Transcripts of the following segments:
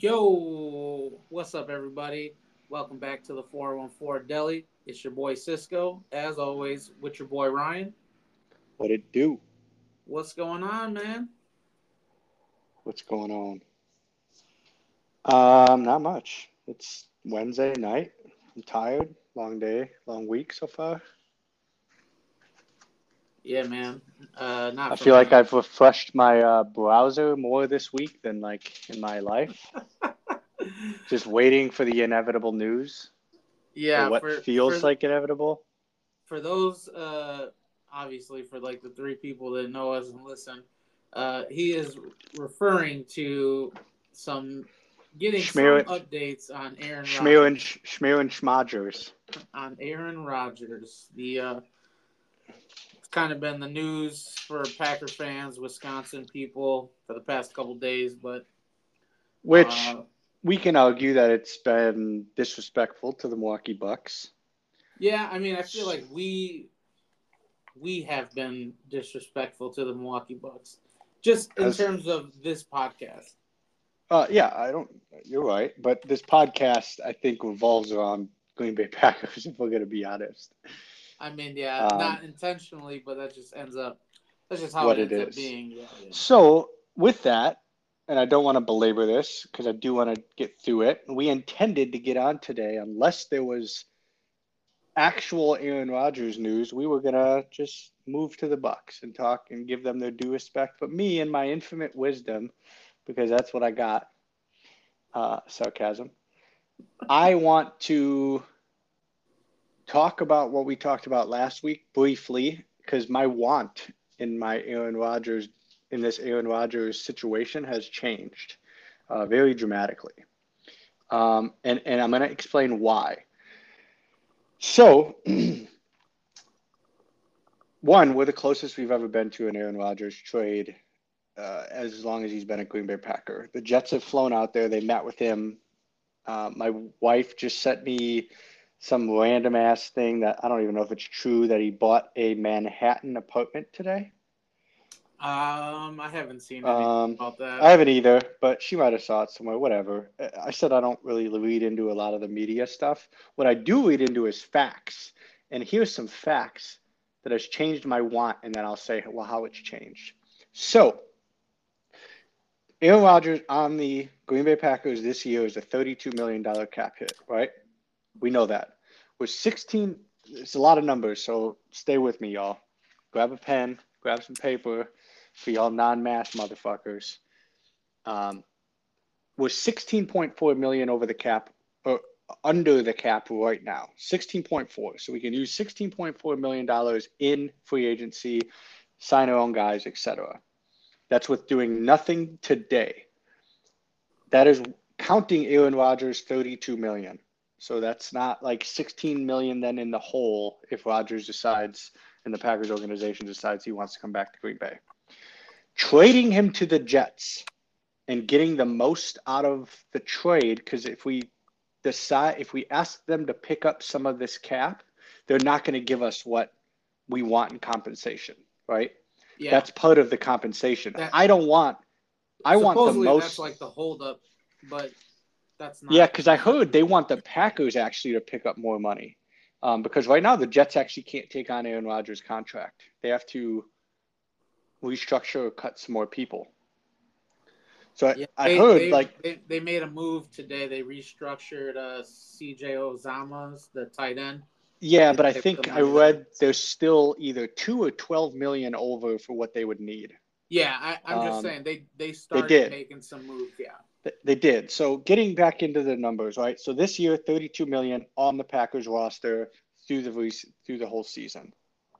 Yo, what's up, everybody? Welcome back to the 414 Deli. It's your boy Cisco, as always, with your boy Ryan. What it do? What's going on, man? What's going on? Um, not much. It's Wednesday night. I'm tired. Long day, long week so far. Yeah, man. Uh, not I feel me. like I've refreshed my uh, browser more this week than like in my life. Just waiting for the inevitable news. yeah, what for, feels for, like inevitable. for those, uh, obviously, for like the three people that know us and listen, uh, he is referring to some getting Schmear- some updates on Aaron Schmear and Rodgers. Schmear and Schmodgers. on Aaron Rodgers. The uh, kind of been the news for Packer fans, Wisconsin people for the past couple days, but Which uh, we can argue that it's been disrespectful to the Milwaukee Bucks. yeah, I mean, I feel like we we have been disrespectful to the Milwaukee Bucks, just in As- terms of this podcast. Uh, yeah, I don't. You're right, but this podcast I think revolves around Green Bay Packers. If we're gonna be honest, I mean, yeah, Um, not intentionally, but that just ends up that's just how What it it ends up being. Yeah, yeah. so with that, and I don't want to belabor this because I do want to get through it. We intended to get on today unless there was actual Aaron Rodgers news. We were gonna just move to the Bucks and talk and give them their due respect. But me and my infinite wisdom, because that's what I got. Uh, sarcasm. I want to talk about what we talked about last week briefly because my want in my Aaron Rodgers in this Aaron Rodgers situation has changed uh, very dramatically, um, and and I'm going to explain why. So, one, we're the closest we've ever been to an Aaron Rodgers trade uh, as long as he's been a Green Bay Packer. The Jets have flown out there. They met with him. Uh, my wife just sent me some random ass thing that I don't even know if it's true that he bought a Manhattan apartment today. Um, I haven't seen anything Um, about that. I haven't either, but she might have saw it somewhere. Whatever. I said I don't really read into a lot of the media stuff. What I do read into is facts, and here's some facts that has changed my want, and then I'll say well how it's changed. So, Aaron Rodgers on the Green Bay Packers this year is a $32 million cap hit, right? We know that. With 16, it's a lot of numbers, so stay with me, y'all. Grab a pen, grab some paper for y'all non-math motherfuckers. Um, we're 16.4 million over the cap, or under the cap right now. 16.4. So we can use 16.4 million dollars in free agency, sign our own guys, etc. That's with doing nothing today. That is counting Aaron Rodgers 32 million. So that's not like 16 million then in the hole if Rodgers decides and the Packers organization decides he wants to come back to Green Bay. Trading him to the Jets and getting the most out of the trade, because if we decide, if we ask them to pick up some of this cap, they're not going to give us what we want in compensation, right? yeah, That's part of the compensation. That- I don't want, I want the Supposedly most. That's like the holdup, but that's not. Yeah, because I heard they want the Packers actually to pick up more money. Um, because right now the Jets actually can't take on Aaron Rodgers' contract. They have to restructure or cut some more people. So I, Yeah, I they, heard they, like they, they made a move today. They restructured uh, C.J. Uzomah's the tight end. yeah, but I think I read there's still either two or twelve million over for what they would need. Yeah, I, I'm just Um, saying they they started did. making some moves. Yeah, They did. So getting back into the numbers, right? So this year, 32 million on the Packers roster through the through the whole season.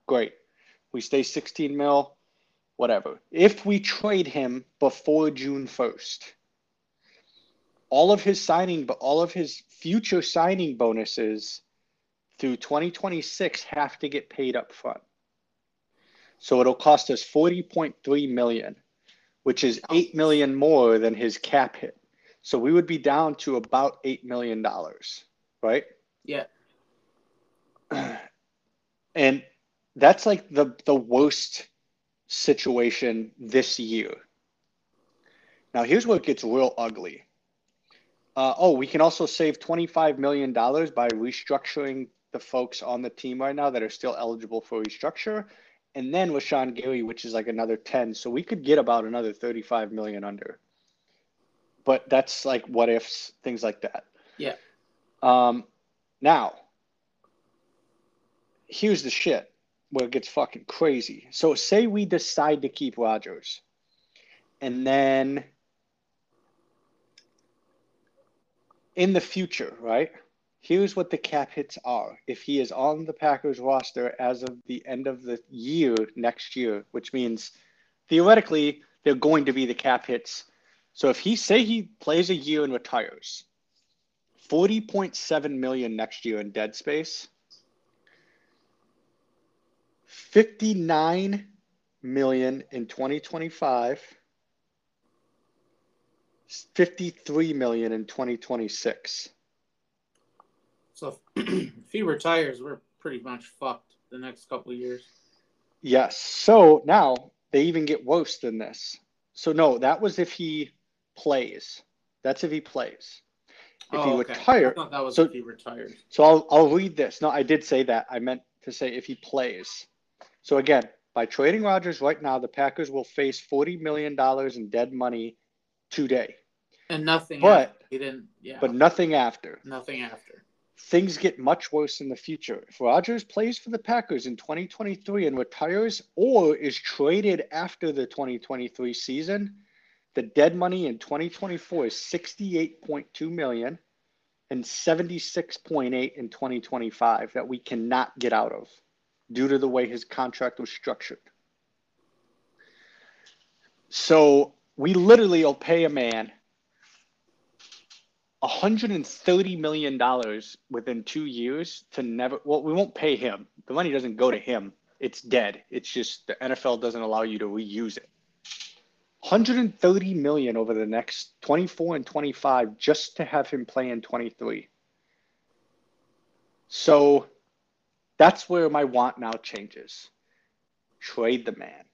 Great. We stay 16 mil, whatever. If we trade him before June 1st, all of his signing, but all of his future signing bonuses through 2026 have to get paid up front. So it'll cost us 40.3 million, which is 8 million more than his cap hit. So we would be down to about 8 million dollars, right? yeah. And that's like the the worst situation this year. Now here's where it gets real ugly. Uh, oh, we can also save $25 million by restructuring the folks on the team right now that are still eligible for restructure. And then with Sean Gary, which is like another 10. So we could get about another 35 million under. But that's like what ifs, things like that. Yeah. Um, now, here's the shit where it gets fucking crazy. So say we decide to keep Rodgers, and then in the future, right? Here's what the cap hits are. If he is on the Packers roster as of the end of the year next year, which means theoretically they're going to be the cap hits. So if he say he plays a year and retires, 40.7 million next year in dead space. 59 million in 2025. 53 million in 2026. So if he retires, we're pretty much fucked the next couple of years. Yes. So now they even get worse than this. So no, that was if he plays. That's if he plays. If oh, he okay. retires, that was so- if he retires. So I'll, I'll read this. No, I did say that. I meant to say if he plays. So again, by trading Rodgers right now, the Packers will face $40 million in dead money today, And nothing. But- he didn't. Yeah. but nothing after. nothing after. Things get much worse in the future. If Rodgers plays for the Packers in 2023 and retires or is traded after the 2023 season, the dead money in 2024 is 68.2 million and 76.8 in 2025 that we cannot get out of due to the way his contract was structured. So we literally will pay a man 130 million dollars within two years to never well we won't pay him. The money doesn't go to him. It's dead. It's just the nfl doesn't allow you to reuse it. 130 million over the next 24 and 25 just to have him play in 23 so that's where my want now changes. Trade the man.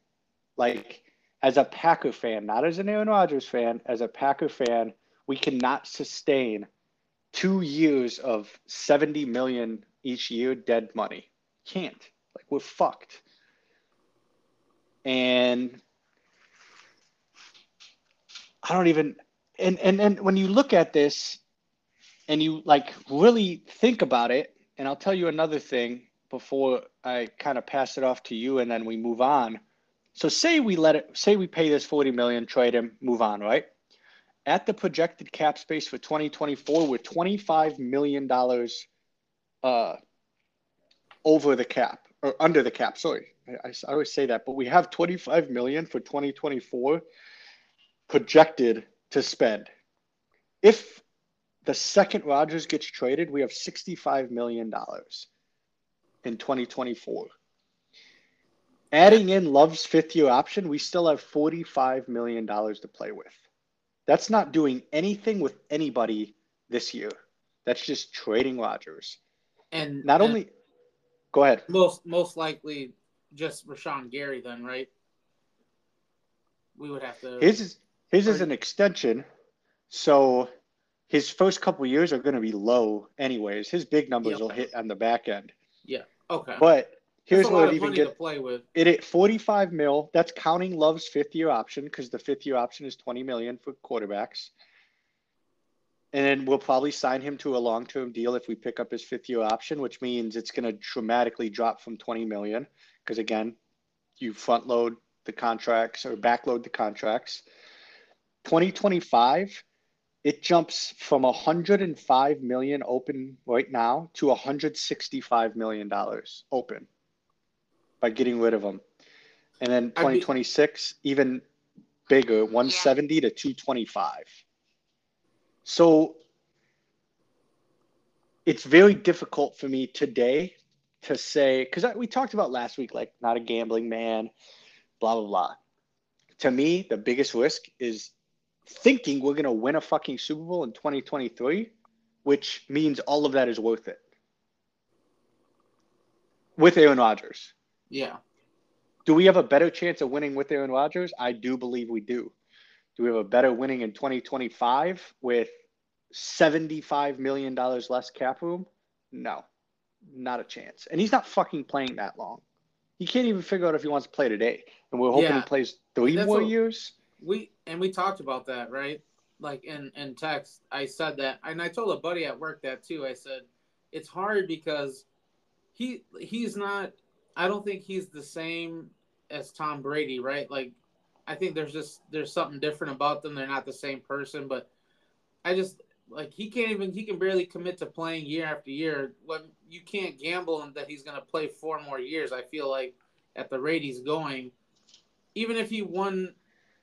Like as a packer fan not as an aaron rodgers fan as a packer fan we cannot sustain two years of 70 million each year dead money. Can't. Like we're fucked. And I don't even and and and when you look at this and you like really think about it, and I'll tell you another thing before I kind of pass it off to you and then we move on. So say we let it say we pay this 40 million, trade him, move on, right? At the projected cap space for 2024 we're 25 million dollars uh, over the cap or under the cap sorry. I, I always say that but we have 25 million for 2024 projected to spend. If the second Rodgers gets traded we have 65 million dollars in 2024 adding in Love's fifth year option we still have 45 million dollars to play with that's not doing anything with anybody this year. That's just trading Rodgers. And Not and only, go ahead. most most likely just Rashan Gary then, right? We would have to. His is his is an extension, so his first couple years are going to be low anyways. His big numbers Yeah. will hit on the back end. Yeah. Okay. But here's where it even gets to play with. it at 45 mil. That's counting Love's fifth year option because the fifth year option is 20 million for quarterbacks. And then we'll probably sign him to a long term deal if we pick up his fifth year option, which means it's going to dramatically drop from 20 million because again, you front load the contracts or backload the contracts. 2025, it jumps from 105 million open right now to 165 million dollars open by getting rid of them. And then I'd be- 2026, even bigger, 170 to 225. So it's very difficult for me today to say, because we talked about last week, like not a gambling man, blah, blah, blah. To me, the biggest risk is thinking we're going to win a fucking Super Bowl in 2023, which means all of that is worth it with Aaron Rodgers. Yeah. Do we have a better chance of winning with Aaron Rodgers? I do believe we do. Do we have a better winning in 2025 with $75 million less cap room? No, not a chance. And he's not fucking playing that long. He can't even figure out if he wants to play today. And we're hoping Yeah. he plays three That's more what- years. we and we talked about that, right? Like in in text, I said that, and I told a buddy at work that too. I said it's hard because he he's not. I don't think he's the same as Tom Brady, right? Like I think there's just there's something different about them. They're not the same person, but I just like he can't even he can barely commit to playing year after year. When you can't gamble him that he's going to play four more years, I feel like at the rate he's going, even if he won,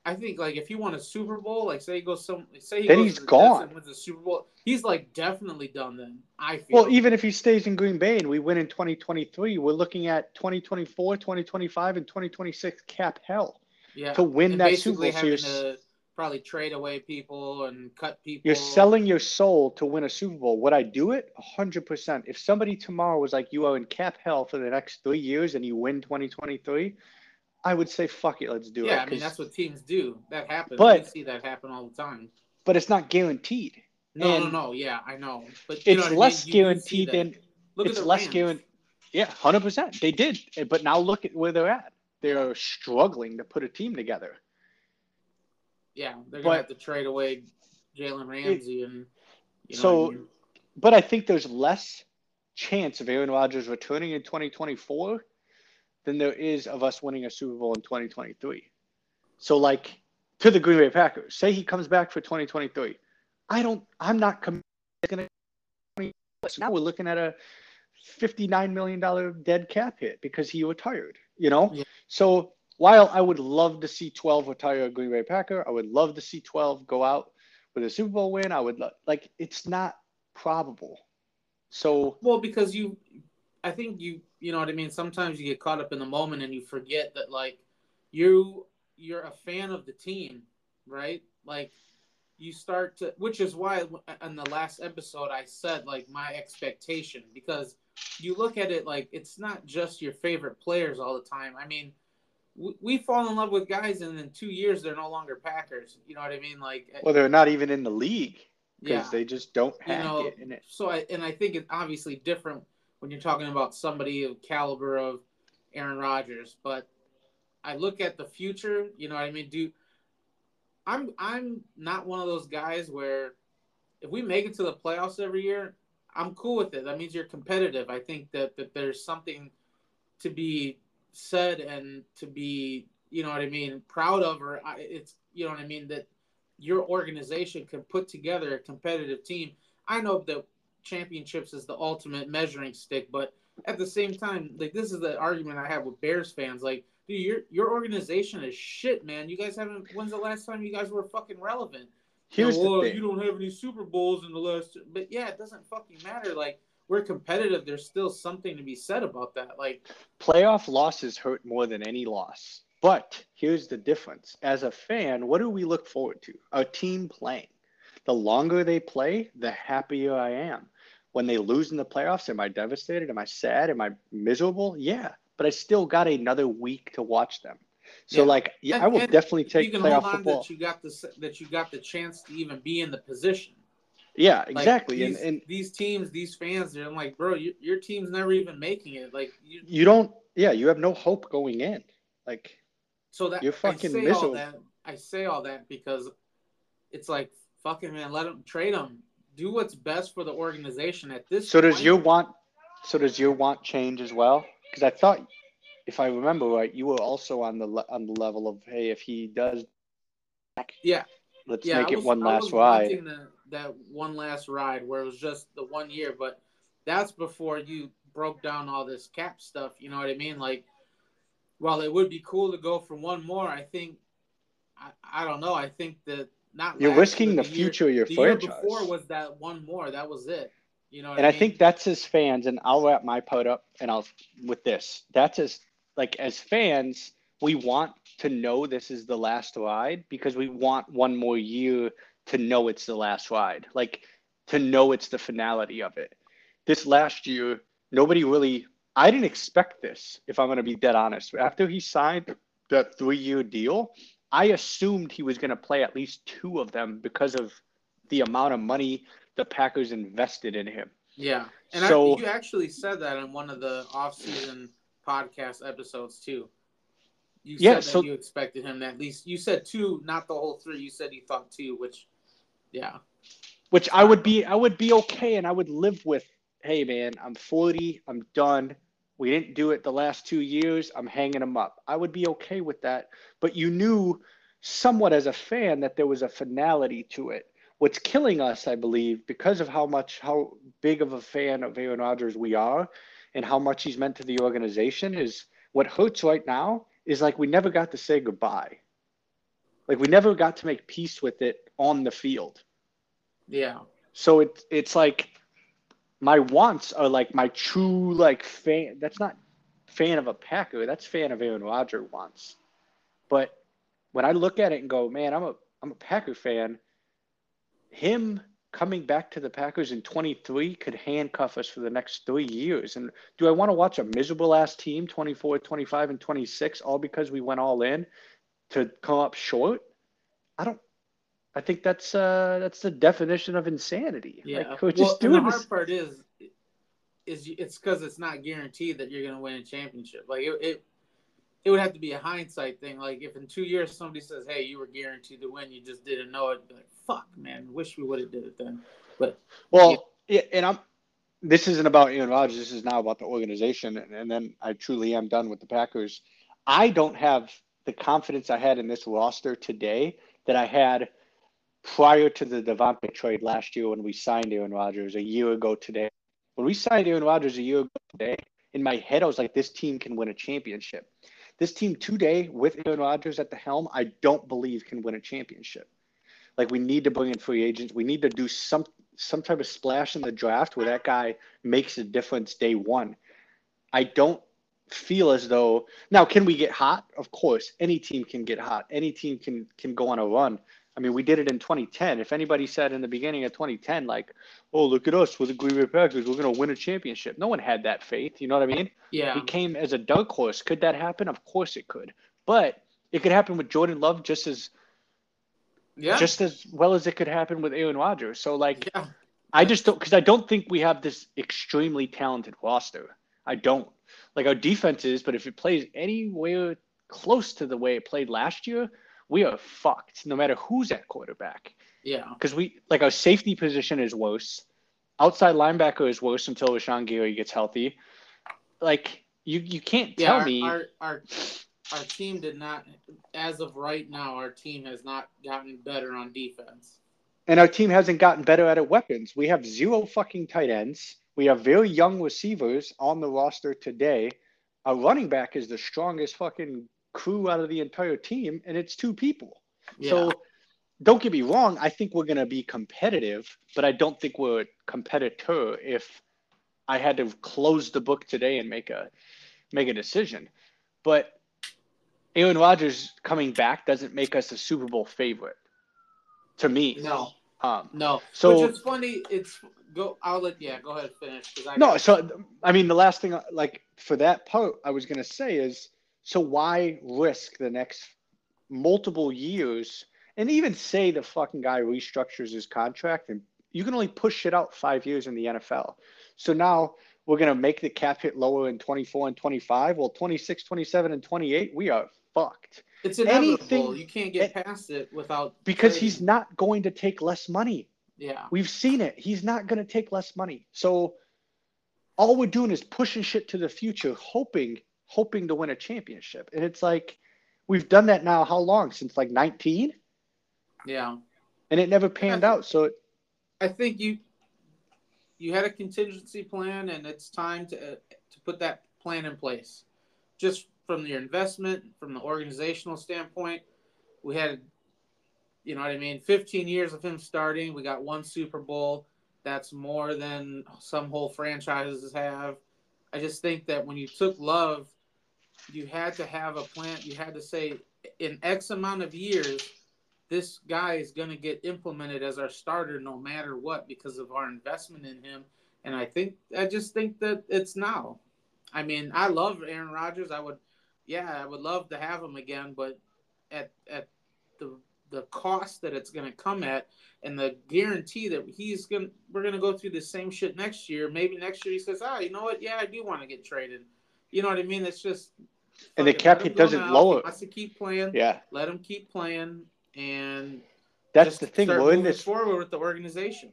I think like if he won a Super Bowl, like say he goes some, say he Then goes he's to the gone. wins the Super Bowl, he's like definitely done. Then I feel. Well, even if he stays in Green Bay and we win in 2023, we're looking at 2024, 2025, and 2026 cap hell yeah, to win and that Super Bowl. So you're, to probably trade away people and cut people. you're selling your soul to win a Super Bowl. Would I do it? 100%. If somebody tomorrow was like, you are in cap hell for the next three years and you win 2023, I would say, fuck it, let's do it. Yeah, I mean that's what teams do. That happens. But- we see that happen all the time. but it's not guaranteed. No, no, and no. Yeah, I know. But you know It's I mean? less You do see guaranteed than Look it's at the less guaranteed. Yeah, hundred percent. They did, but now look at where they're at. They are struggling to put a team together. Yeah, they're gonna have to trade away Jalen Ramsey and. You know So- what I mean? But I think there's less chance of Aaron Rodgers returning in 2024 than there is of us winning a Super Bowl in 2023. So, like to the Green Bay Packers, say he comes back for 2023. I don't. I'm not committed. Now we're looking at a 59 million dollar dead cap hit because he retired. You know. Yeah. So while I would love to see 12 retire a Green Bay Packer, I would love to see 12 go out with a Super Bowl win. I would like. It's not probable. So Well, because you, I think you, you know what I mean. Sometimes you get caught up in the moment and you forget that like you you're a fan of the team, right? Like you start to, which is why uh, in the last episode I said like my expectation because you look at it like it's not just your favorite players all the time. I mean. We, we fall in love with guys, and in two years they're no longer Packers. You know what I mean? Like, uh, well, they're not even in the league because yeah. they just don't You have know, it in it. So I and I think it's obviously different when you're talking about somebody of caliber of Aaron Rodgers, but I look at the future, you know what I mean? Do I'm I'm not one of those guys where if we make it to the playoffs every year, I'm cool with it. That means you're competitive. I think that that there's something to be said and to be, you know what I mean, proud of or it's you know what I mean that your organization can put together a competitive team. I know that championships is the ultimate measuring stick, but at the same time, like this is the argument I have with Bears fans. Like, dude, your your organization is shit, man. You guys haven't. When's the last time you guys were fucking relevant? Here's you know, the "Oh, thing. you don't have any Super Bowls in the last. But yeah, it doesn't fucking matter. Like we're competitive. There's still something to be said about that. Like playoff losses hurt more than any loss. But here's the difference. As a fan, what do we look forward to? A team playing. The longer they play, the happier I am. When they lose in the playoffs, am I devastated? Am I sad? Am I miserable? Yeah. But I still got another week to watch them. So Yeah. like yeah, And- I will definitely you can playoff hold on football. that you got the that you got the chance to even be in the position. Yeah, Like, exactly. these, and and these teams, these fans, they're like, bro, you, your team's never even making it. Like you, you don't yeah, you have no hope going in. Like so that You're fucking I say miserable. all that. I say all that because it's like fucking man, let them trade them. Do what's best for the organization at this. So does point. your want so does your want change as well? Because I thought, if I remember right, you were also on the le- on the level of hey, if he does, Yeah. let's yeah, make I it was, one last was ride. the, that one last ride where it was just the one year, but that's before you broke down all this cap stuff. You know what I mean? Like, while it would be cool to go for one more, I think, I, I don't know. I think that not You're last risking year, the year- future of your the year franchise. before was that one more. That was it. You know, and I mean? think that's as fans, and I'll wrap my part up, and I'll with this. That's as like as fans, we want to know this is the last ride because we want one more year to know it's the last ride, like to know it's the finality of it. This last year, nobody really. I didn't expect this, if I'm going to be dead honest. After he signed that three-year deal, I assumed he was going to play at least two of them because of the amount of money the Packers invested in him. Yeah, and So- I, you actually said that in one of the off-season podcast episodes too. You Yeah, said that so- you expected him at least. You said two, not the whole three. You said you thought two, which, yeah, which I would be I would be okay and I would live with. Hey man, I'm 40. I'm done. We didn't do it the last two years. I'm hanging them up. I would be okay with that. But you knew somewhat as a fan that there was a finality to it. What's killing us, I believe, because of how much how big of a fan of Aaron Rodgers we are, and how much he's meant to the organization, is what hurts right now is like we never got to say goodbye. Like we never got to make peace with it on the field. yeah, So it's it's like my wants are like my true like fan. That's not fan of a Packer. That's fan of Aaron Rodgers wants. But when I look at it and go, man, I'm a I'm a Packer fan. Him coming back to the Packers in 23 could handcuff us for the next three years. And do I want to watch a miserable ass team 24, 25, and 26 all because we went all in to come up short? I don't. I think that's uh that's the definition of insanity. yeah. Like, we're well, just and the hard this. part is, is it's because it's not guaranteed that you're going to win a championship. Like it, it, it would have to be a hindsight thing. Like if in two years somebody says, "Hey, you were guaranteed to win, you just didn't know it," be like, "Fuck, man, wish we would have did it then." But Well, yeah, and I'm. This isn't about Aaron Rodgers. This is now about the organization, and, and then I truly am done with the Packers. I don't have the confidence I had in this roster today that I had prior to the Davante trade last year when we signed Aaron Rodgers a year ago today. When we signed Aaron Rodgers a year ago today, in my head I was like, this team can win a championship. This team today with Aaron Rodgers at the helm, I don't believe can win a championship. Like we need to bring in free agents. We need to do some some type of splash in the draft where that guy makes a difference day one. I don't feel as though now can we get hot? Of course, any team can get hot. Any team can can go on a run. I mean, we did it in 2010. If anybody said in the beginning of 2010, like, "Oh, look at us with the Green Bay Packers, we're going to win a championship," no one had that faith. You know what I mean? yeah, He came as a dark horse. Could that happen? Of course it could. But it could happen with Jordan Love just as yeah, just as well as it could happen with Aaron Rodgers. So like yeah. I just don't because I don't think we have this extremely talented roster. I don't. Like our defense is, but if it plays anywhere close to the way it played last year, we are fucked. No matter who's at quarterback, Yeah, because we like our safety position is worse. Outside linebacker is worse until Rashan Gary gets healthy. Like you, you can't yeah. tell our, me. our our our team did not, as of right now, our team has not gotten better on defense. And our team hasn't gotten better at it weapons. We have zero fucking tight ends. We have very young receivers on the roster today. Our running back is the strongest fucking crew out of the entire team, and it's two people. Yeah, So don't get me wrong, I think we're gonna be competitive, but I don't think we're a competitor if I had to close the book today and make a make a decision. But Aaron Rodgers coming back doesn't make us a Super Bowl favorite. To me. no, Um, no. So- Which is funny. It's go. I'll let yeah. Go ahead, finish. I No, so I mean, the last thing, like for that part, I was gonna say is, so why risk the next multiple years, and even say the fucking guy restructures his contract, and you can only push it out five years in the NFL. So now we're gonna make the cap hit lower in 24 and 25. Well, 26, 27, and 28, we are fucked it's inevitable. anything- you can't get past it without because trading. he's not going to take less money. yeah. We've seen it. He's not going to take less money. So all we're doing is pushing shit to the future, hoping, hoping to win a championship. And it's like we've done that now. How long? Since like 19, Yeah. and it never panned out. So it, I think you you had a contingency plan, and it's time to to put that plan in place. Just from your investment, from the organizational standpoint, we had, you know what I mean, 15 years of him starting. We got one Super Bowl. That's more than some whole franchises have. I just think that when you took Love, you had to have a plan. You had to say, in X amount of years, this guy is going to get implemented as our starter no matter what because of our investment in him. And I think I just think that it's now. I mean, I love Aaron Rodgers. I would, yeah, I would love to have him again, but at at the the cost that it's going to come at and the guarantee that he's going we're going to go through the same shit next year maybe next year he says ah you know what yeah i do want to get traded you know what i mean it's just and the cap hit doesn't lower he wants to keep playing yeah let him keep playing and that's the thing start we're in moving this forward with the organization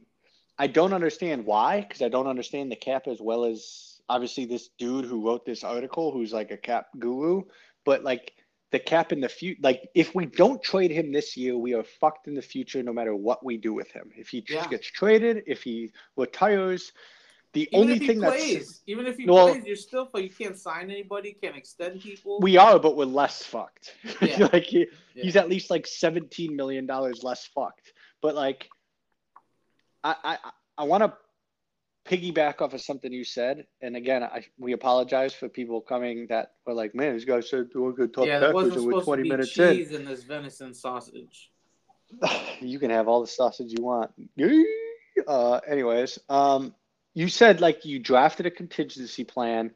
I don't understand why, because I don't understand the cap as well as obviously this dude who wrote this article, who's like a cap guru. But like the cap in the future, like if we don't trade him this year, we are fucked in the future, no matter what we do with him. If he Yeah. gets traded, if he retires, the even only if he thing plays that's even if he Well- plays you're still you can't sign anybody can't extend people we are, but we're less fucked. Yeah. like he, Yeah. he's at least like seventeen million dollars less fucked. But like, I I I want to piggyback off of something you said, and again, I we apologize for people coming that were like, man, these guys said we're good talk yeah that wasn't and we're twenty be minutes in. cheese in this venison sausage you can have all the sausage you want. Uh, anyways, um, you said like you drafted a contingency plan.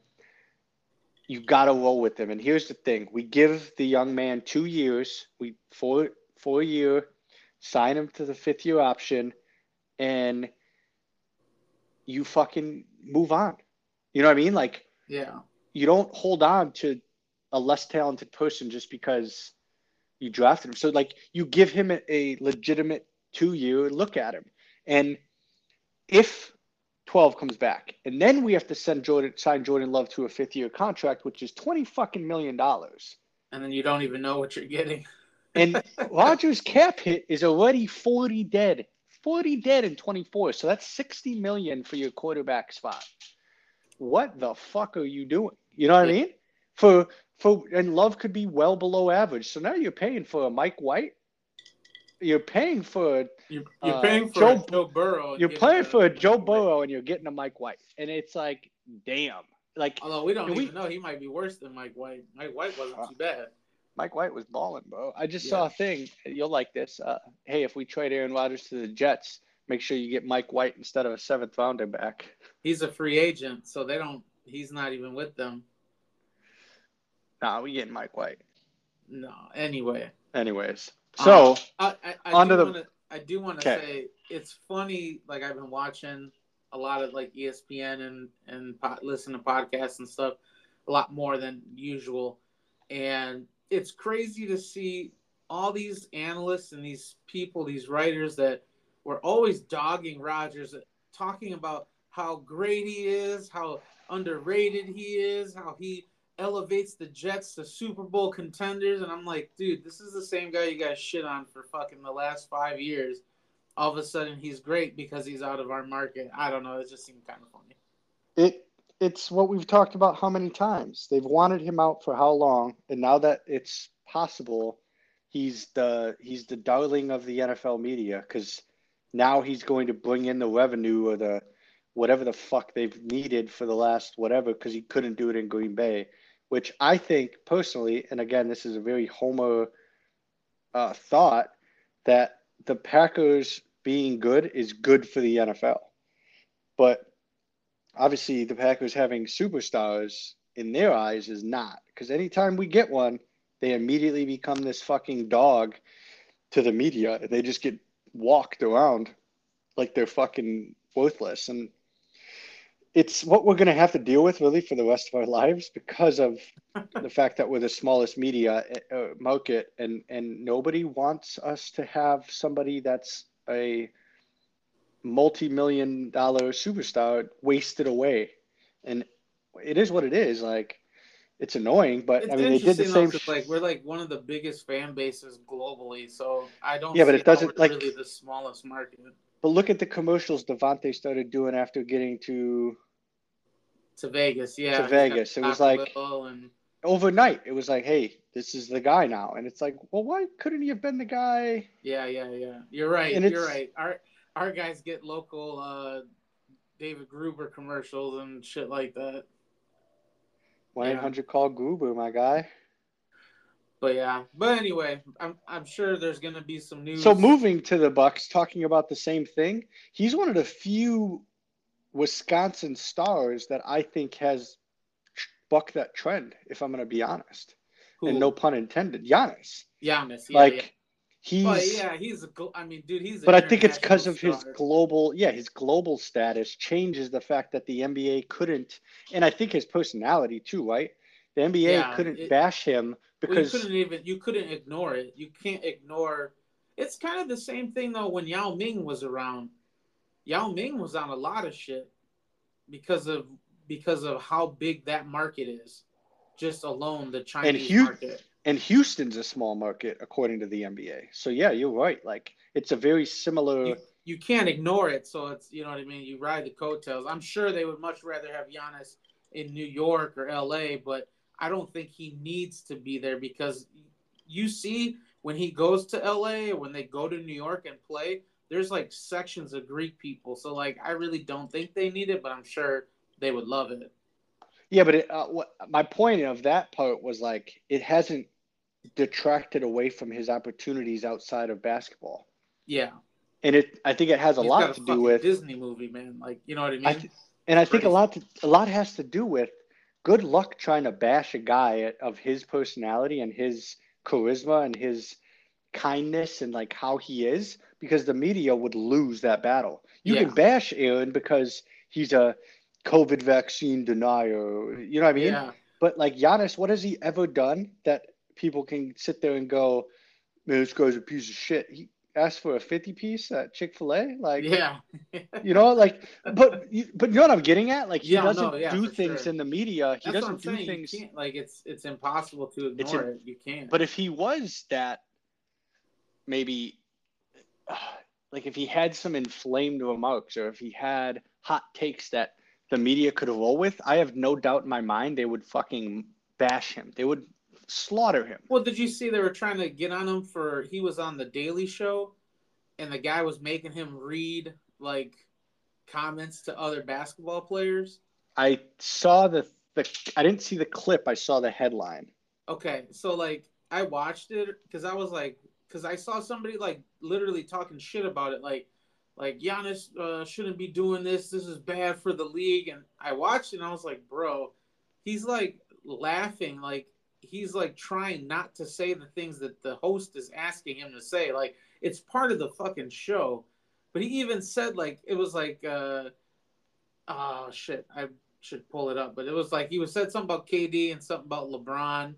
You got to roll with them. And here's the thing: we give the young man two years. We four four year, sign him to the fifth year option, and you fucking move on. You know what I mean? Like yeah you don't hold on to a less talented person just because you drafted him. So like you give him a, a legitimate two year look at him. And if 12 comes back, and then we have to send Jordan sign Jordan Love to a fifth year contract, which is 20 fucking million dollars. and then you don't even know what you're getting And Rodgers' cap hit is already 40 dead. 40 dead in 24. So that's 60 million for your quarterback spot. What the fuck are you doing? You know what I mean? For for and Love could be well below average. So now you're paying for a Mike White. You're paying for you're, you're Uh, paying for Joe- Joe Burrow you're playing for Joe Burrow and you're getting a Mike White. And it's like, damn. Like although we don't And we- know he might be worse than Mike White Mike White wasn't Uh, too bad Mike White was balling, bro. I just Yeah. saw a thing. You'll like this. Uh, hey, if we trade Aaron Rodgers to the Jets, make sure you get Mike White instead of a seventh rounder back. he's a free agent so they don't he's not even with them Nah, we getting Mike White. no anyway Anyways, so I, I, I Onto the- want to. I do want to say it's funny. Like I've been watching a lot of like ESPN and and po- listen to podcasts and stuff a lot more than usual, and it's crazy to see all these analysts and these people, these writers that were always dogging Rodgers, talking about how great he is, how underrated he is, how he elevates the Jets to Super Bowl contenders, and I'm like, dude, this is the same guy you guys shit on for fucking the last five years. All of a sudden, he's great because he's out of our market. I don't know. It just seemed kind of funny. it it's what we've talked about how many times. They've wanted him out for how long, and now that it's possible, he's the he's the darling of the NFL media because now he's going to bring in the revenue or the whatever the fuck they've needed for the last whatever because he couldn't do it in Green Bay, which I think personally, and again, this is a very homer uh, thought that the Packers being good is good for the NFL, but obviously the Packers having superstars in their eyes is not because anytime we get one, they immediately become this fucking dog to the media. They just get walked around like they're fucking worthless, and it's what we're gonna have to deal with really for the rest of our lives because of the fact that we're the smallest media uh, market, and and nobody wants us to have somebody that's a multi-million dollar superstar wasted away and it is what it is like it's annoying but It's i mean they did the same 'cause, like we're like one of the biggest fan bases globally, so I don't. Yeah, but it doesn't, like- really the smallest market but look at the commercials Davante started doing after getting to to Vegas. Yeah, To Vegas. It was like- and overnight it was like hey this is the guy now and it's like well why couldn't he have been the guy yeah, yeah, yeah. You're right. And You're it's- right. Our our guys get local uh, David Gruber commercials and shit like that. 100 call gruber my guy But yeah. But anyway, I'm I'm sure there's gonna be some news. so moving to the bucks talking about the same thing he's one of the few wisconsin stars that i think has bucked that trend if i'm going to be honest Who? and no pun intended Giannis. Giannis. Yeah, like yeah. he's But yeah, he's a. I mean, dude, he's. but I think it's because of his global, yeah, his global status changes the fact that the NBA couldn't, and I think his personality too, right? The NBA Yeah, couldn't it- bash him Well, you couldn't even. You couldn't ignore it. You can't ignore. It's kind of the same thing though when Yao Ming was around. Yao Ming was on a lot of shit because of because of how big that market is. Just alone, the Chinese Hugh- market. and Houston's a small market according to the NBA. So yeah, you're right. Like it's a very similar. you, you can't ignore it. So it's you know what I mean. You ride the coattails. I'm sure they would much rather have Giannis in New York or L.A., but I don't think he needs to be there because you see when he goes to L.A. or when they go to New York and play, there's like sections of Greek people. So like I really don't think they need it, but I'm sure they would love it. Yeah, but it, uh, what my point of that part was like it hasn't detracted away from his opportunities outside of basketball, Yeah, and it I think it has a He's lot got to do with Disney movie, man. Like you know what I mean? I th- and I think a lot to, a lot has to do with good luck trying to bash a guy of his personality and his charisma and his kindness and like how he is because the media would lose that battle. You Yeah. can bash Aaron because he's a COVID vaccine denier. You know what I mean? yeah, But like Giannis, what has he ever done that people can sit there and go, "Man, this guy's a piece of shit." He asked for a fifty piece at Chick Fil A, like yeah, you know, like, but you, but you know what I'm getting at? Like, he Yeah, doesn't yeah, do things sure. in the media. He That's doesn't do saying. things. Like it's it's impossible to It's ignore it. You can't. But if he was that, maybe, like, if he had some inflamed remarks or if he had hot takes that the media could roll with, I have no doubt in my mind they would fucking bash him. They would slaughter him. well, did you see they were trying to get on him for he was on the Daily Show, and the guy was making him read like comments to other basketball players. I saw the, the I didn't see the clip. I saw the headline. Okay, so like I watched it because I was like, because I saw somebody like literally talking shit about it, like, like Giannis uh, shouldn't be doing this. This is bad for the league. And I watched it and I was like, bro, he's like laughing, like he's like trying not to say the things that the host is asking him to say. Like it's part of the fucking show. But he even said like it was like, uh, oh shit, I should pull it up. But it was like he was said something about KD and something about LeBron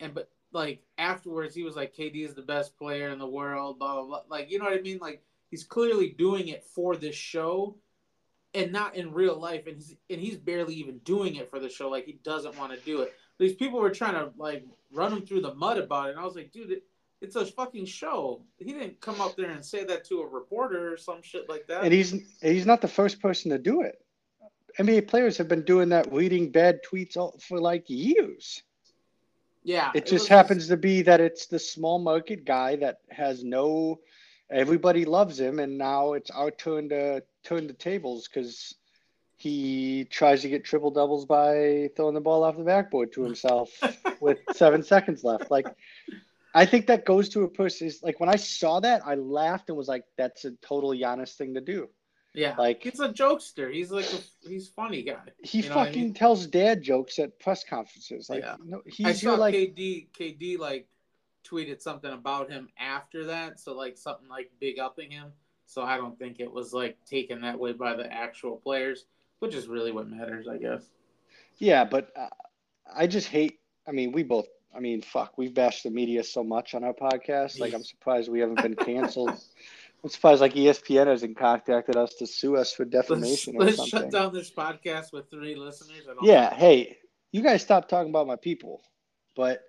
and but like afterwards he was like KD is the best player in the world, blah blah blah. Like you know what I mean? Like he's clearly doing it for this show and not in real life and he's and he's barely even doing it for the show. Like he doesn't want to do it. These people were trying to like run him through the mud about it, and I was like, dude, it, it's a fucking show. He didn't come up there and say that to a reporter or some shit like that. And he's he's not the first person to do it. NBA players have been doing that, reading bad tweets all, for like years. Yeah, It was just happens to be that it's the small market guy that has no. Everybody loves him, and now it's our turn to turn the tables because he tries to get triple doubles by throwing the ball off the backboard to himself with seven seconds left. Like, I think that goes to a person. is- Like when I saw that, I laughed and was like, "That's a total Giannis thing to do." Yeah, Like- he's a jokester. He's like a, he's funny guy. He You know what I fucking mean? tells dad jokes at press conferences. Like, Yeah. no, I he's saw your like. KD KD like tweeted something about him after that, so like something like big upping him. So I don't think it was like taken that way by the actual players, which is really what matters, I guess. Yeah, but uh, I just hate. I mean, we both. I mean, fuck, we've bashed the media so much on our podcast. Like, I'm surprised we haven't been canceled. I'm surprised like ESPN hasn't contacted us to sue us for Let's, defamation or let's something. shut down this podcast with three listeners. Yeah, hey, you guys stop talking about my people. But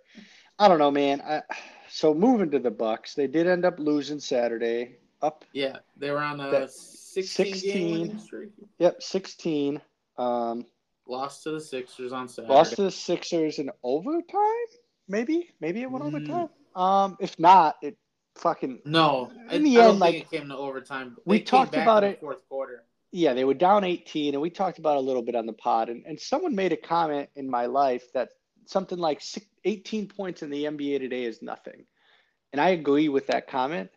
I don't know, man. I, so moving to the Bucks, they did end up losing Saturday. Up, Yeah, they were on a That- 16, 16. yep, 16. Um, Lost to the Sixers on Saturday. lost to the Sixers in overtime. Maybe, maybe it went Mm. overtime. Um, if not, it fucking no, In the I end, like, it came to overtime. we They came talked about in the it- fourth quarter. yeah, they were down 18, and we talked about a little bit on the pod. And, and someone made a comment in my life that something like six, 18 points in the NBA today is nothing. And I agree with that comment,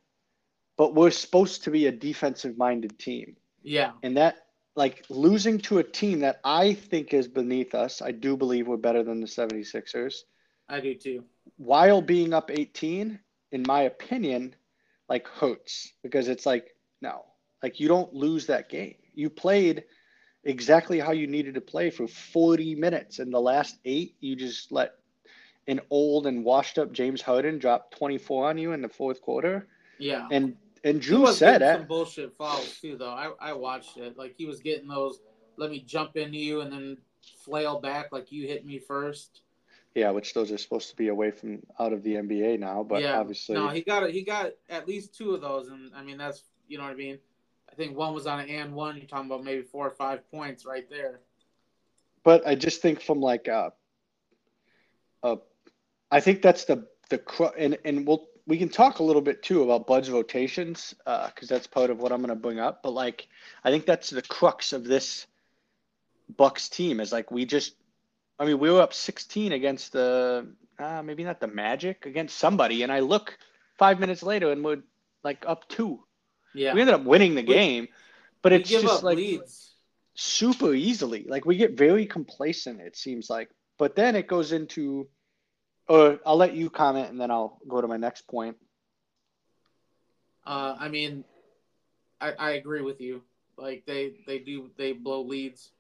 but we're supposed to be a defensive minded team. Yeah, And that, like, losing to a team that I think is beneath us, I do believe we're better than the 76ers, I do too. while being up 18, in my opinion, like hurts because it's like no, like you don't lose that game. You played exactly how you needed to play for 40 minutes. And the last eight, you just let an old and washed up James Harden drop 24 on you in the fourth quarter. Yeah. And and Drew said it. some bullshit fouls too, though. I, I watched it. Like he was getting those. Let me jump into you and then flail back like you hit me first. Yeah, which those are supposed to be away from out of the NBA now, but yeah. obviously No, he got it. He got at least two of those, and I mean that's you know what I mean. I think one was on an and one. You're talking about maybe four or five points right there. but I just think from like uh uh I think that's the the and and we'll we can talk a little bit too about Bud's rotations because that's part of what I'm going to bring up. But like I think that's the crux of this Bucks team is like we just I mean we were up 16 against the uh, maybe not the Magic against somebody and I look five minutes later and we're like up two. Yeah. We ended up winning the We- game, but it's just like leads. super easily. Like we get very complacent, it seems like. But then it goes into, or I'll let you comment and then I'll go to my next point. Uh, I mean, I, I agree with you. Like they they do they blow leads.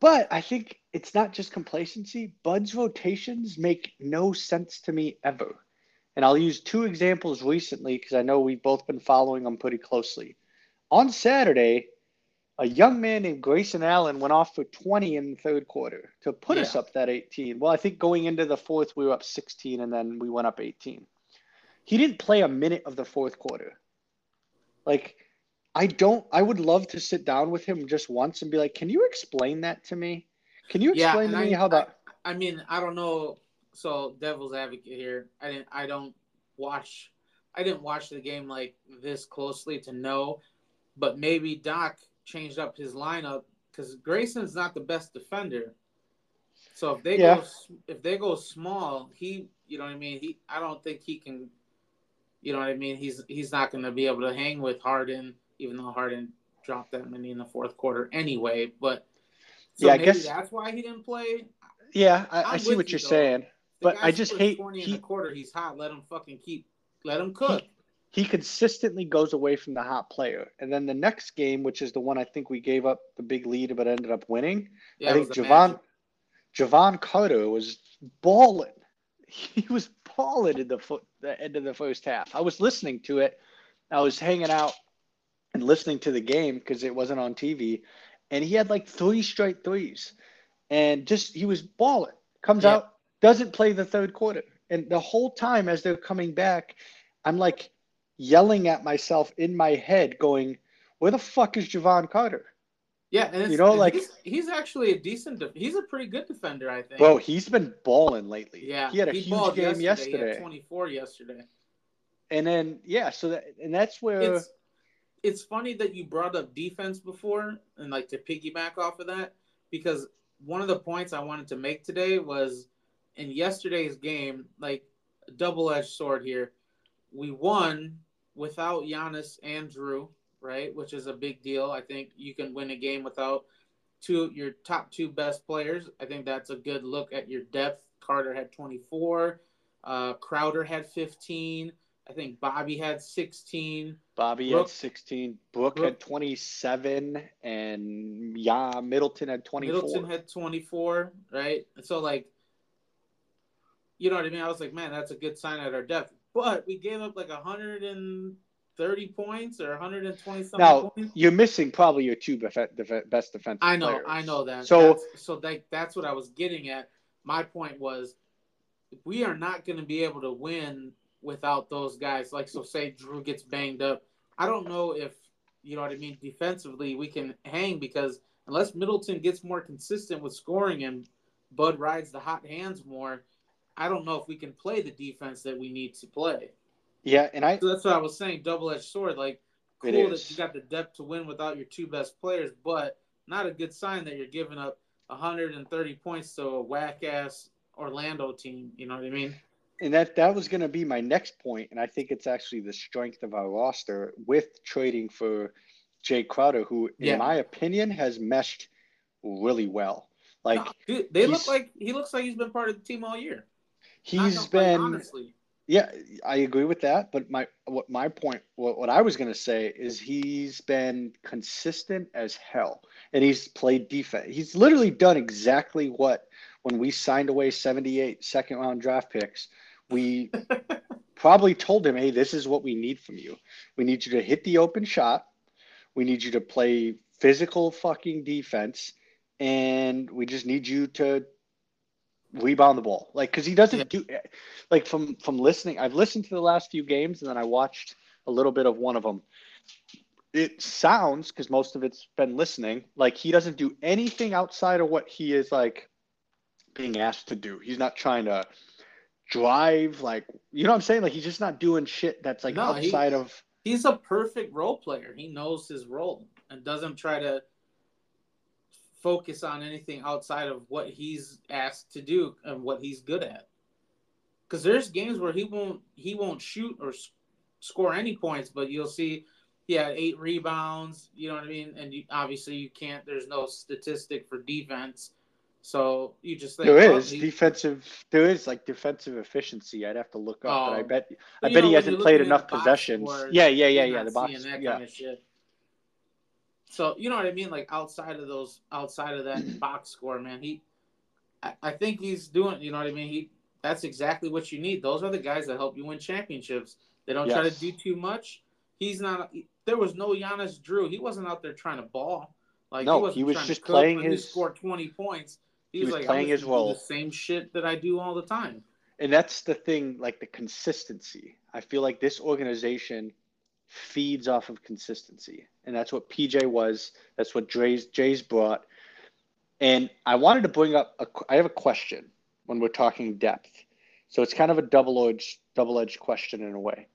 But I think it's not just complacency. Bud's rotations make no sense to me ever. And I'll use two examples recently because I know we've both been following them pretty closely. On Saturday, a young man named Grayson Allen went off for 20 in the third quarter to put us up that 18. Well, I think going into the fourth, we were up 16 and then we went up 18. He didn't play a minute of the fourth quarter. Like, I don't, I would love to sit down with him just once and be like, can you explain that to me? Can you explain and to me I- how that? I mean, I don't know. So devil's advocate here. I didn't. I don't watch. I didn't watch the game like this closely to know, but maybe Doc changed up his lineup because Grayson's not the best defender. So if they Yeah. go if they go small, he you know what I mean. He I don't think he can. You know what I mean. He's he's not going to be able to hang with Harden, even though Harden dropped that many in the fourth quarter anyway. But so Yeah, I guess- that's why he didn't play. Yeah, I, I see what you, you're though. saying. But I just hate 20 in the quarter. He's hot. Let him fucking keep. Let him cook. he consistently goes away from the hot player. And then the next game, which is the one I think we gave up the big lead but ended up winning, yeah, I think Javon Magic. Jevon Carter was balling. He was balling in the foot the end of the first half. I was listening to it. I was hanging out and listening to the game because it wasn't on TV, and he had like three straight threes, and just he was balling. Comes Yeah. out, doesn't play the third quarter, and the whole time as they're coming back, I'm like yelling at myself in my head, going, "Where the fuck is Jevon Carter?" Yeah, and it's, You know, like- he's, he's actually a decent. Def- he's a pretty good defender, I think. Bro, he's been balling lately. yeah, he had a huge game He yesterday. had 24 yesterday. And then yeah, so that and that's where It's it's funny that you brought up defense before, and like to piggyback off of that, because one of the points I wanted to make today was in yesterday's game, like a double-edged sword here. We won without Giannis and Jrue, right? Which is a big deal. I think you can win a game without two your top two best players. I think that's a good look at your depth. Carter had 24, uh, Crowder had 15. I think Bobby had 16. Bobby Brook- had 16, Brook, Brook- had 27, and yeah, Middleton had 24. Middleton had 24, right? And so, like, you know what I mean? I was like, man, that's a good sign at our depth. But we gave up like 130 points or 120 something now points. you're missing probably your two bef- def- best defensive I know, players. I know that. So that's, so that, that's what I was getting at. My point was, we are not going to be able to win without those guys. Like, so say Jrue gets banged up. I don't know if you know what I mean. Defensively, we can hang because unless Middleton gets more consistent with scoring and Bud rides the hot hands more, I don't know if we can play the defense that we need to play. yeah, and I So that's what I was saying. Double edged sword. Like, cool that you got the depth to win without your two best players, but not a good sign that you're giving up 130 points to a whack ass Orlando team. You know what I mean? And that that was going to be my next point, and I think it's actually the strength of our roster with trading for Jae Crowder, who, in my opinion, has meshed really well. Like No, dude, they look like he looks like he's been part of the team all year. He's been honestly. Yeah, I agree with that. But my what my point, what, what I was gonna say is he's been consistent as hell, and he's played defense. He's literally done exactly what when we signed away 78 second round draft picks, we probably told him, "Hey, this is what we need from you. We need you to hit the open shot. We need you to play physical fucking defense, and we just need you to rebound the ball. Like, because he doesn't yeah. do like from from listening. I've listened to the last few games, and then I watched a little bit of one of them. It sounds because most of it's been listening like he doesn't do anything outside of what he is like being asked to do. He's not trying to drive like you know what I'm saying. Like he's just not doing shit that's like no, outside he, of. He's a perfect role player. He knows his role and doesn't try to focus on anything outside of what he's asked to do and what he's good at. Because there's games where he won't he won't shoot or score any points, but you'll see he had eight rebounds. You know what I mean? And you, obviously you can't. There's no statistic for defense, so you just think there is he, defensive. There is like defensive efficiency. I'd have to look up, but I oh. bet I bet know, he hasn't played enough possessions. Scores, yeah, yeah, yeah, yeah. The box, yeah. Kind of so you know what I mean? Like outside of those, outside of that box score, man, he, I, I, think he's doing. You know what I mean? He that's exactly what you need. Those are the guys that help you win championships. They don't yes. try to do too much. He's not. There was no Giannis Jrue. He wasn't out there trying to ball. Like no, he, he was just playing his. He scored twenty points. He, he was, like playing his role. The same shit that I do all the time. And that's the thing, like the consistency. I feel like this organization feeds off of consistency. And that's what PJ was. That's what Jae's, Jae's brought. And I wanted to bring up, a, I have a question when we're talking depth. So it's kind of a double-edged, double-edged question in a way.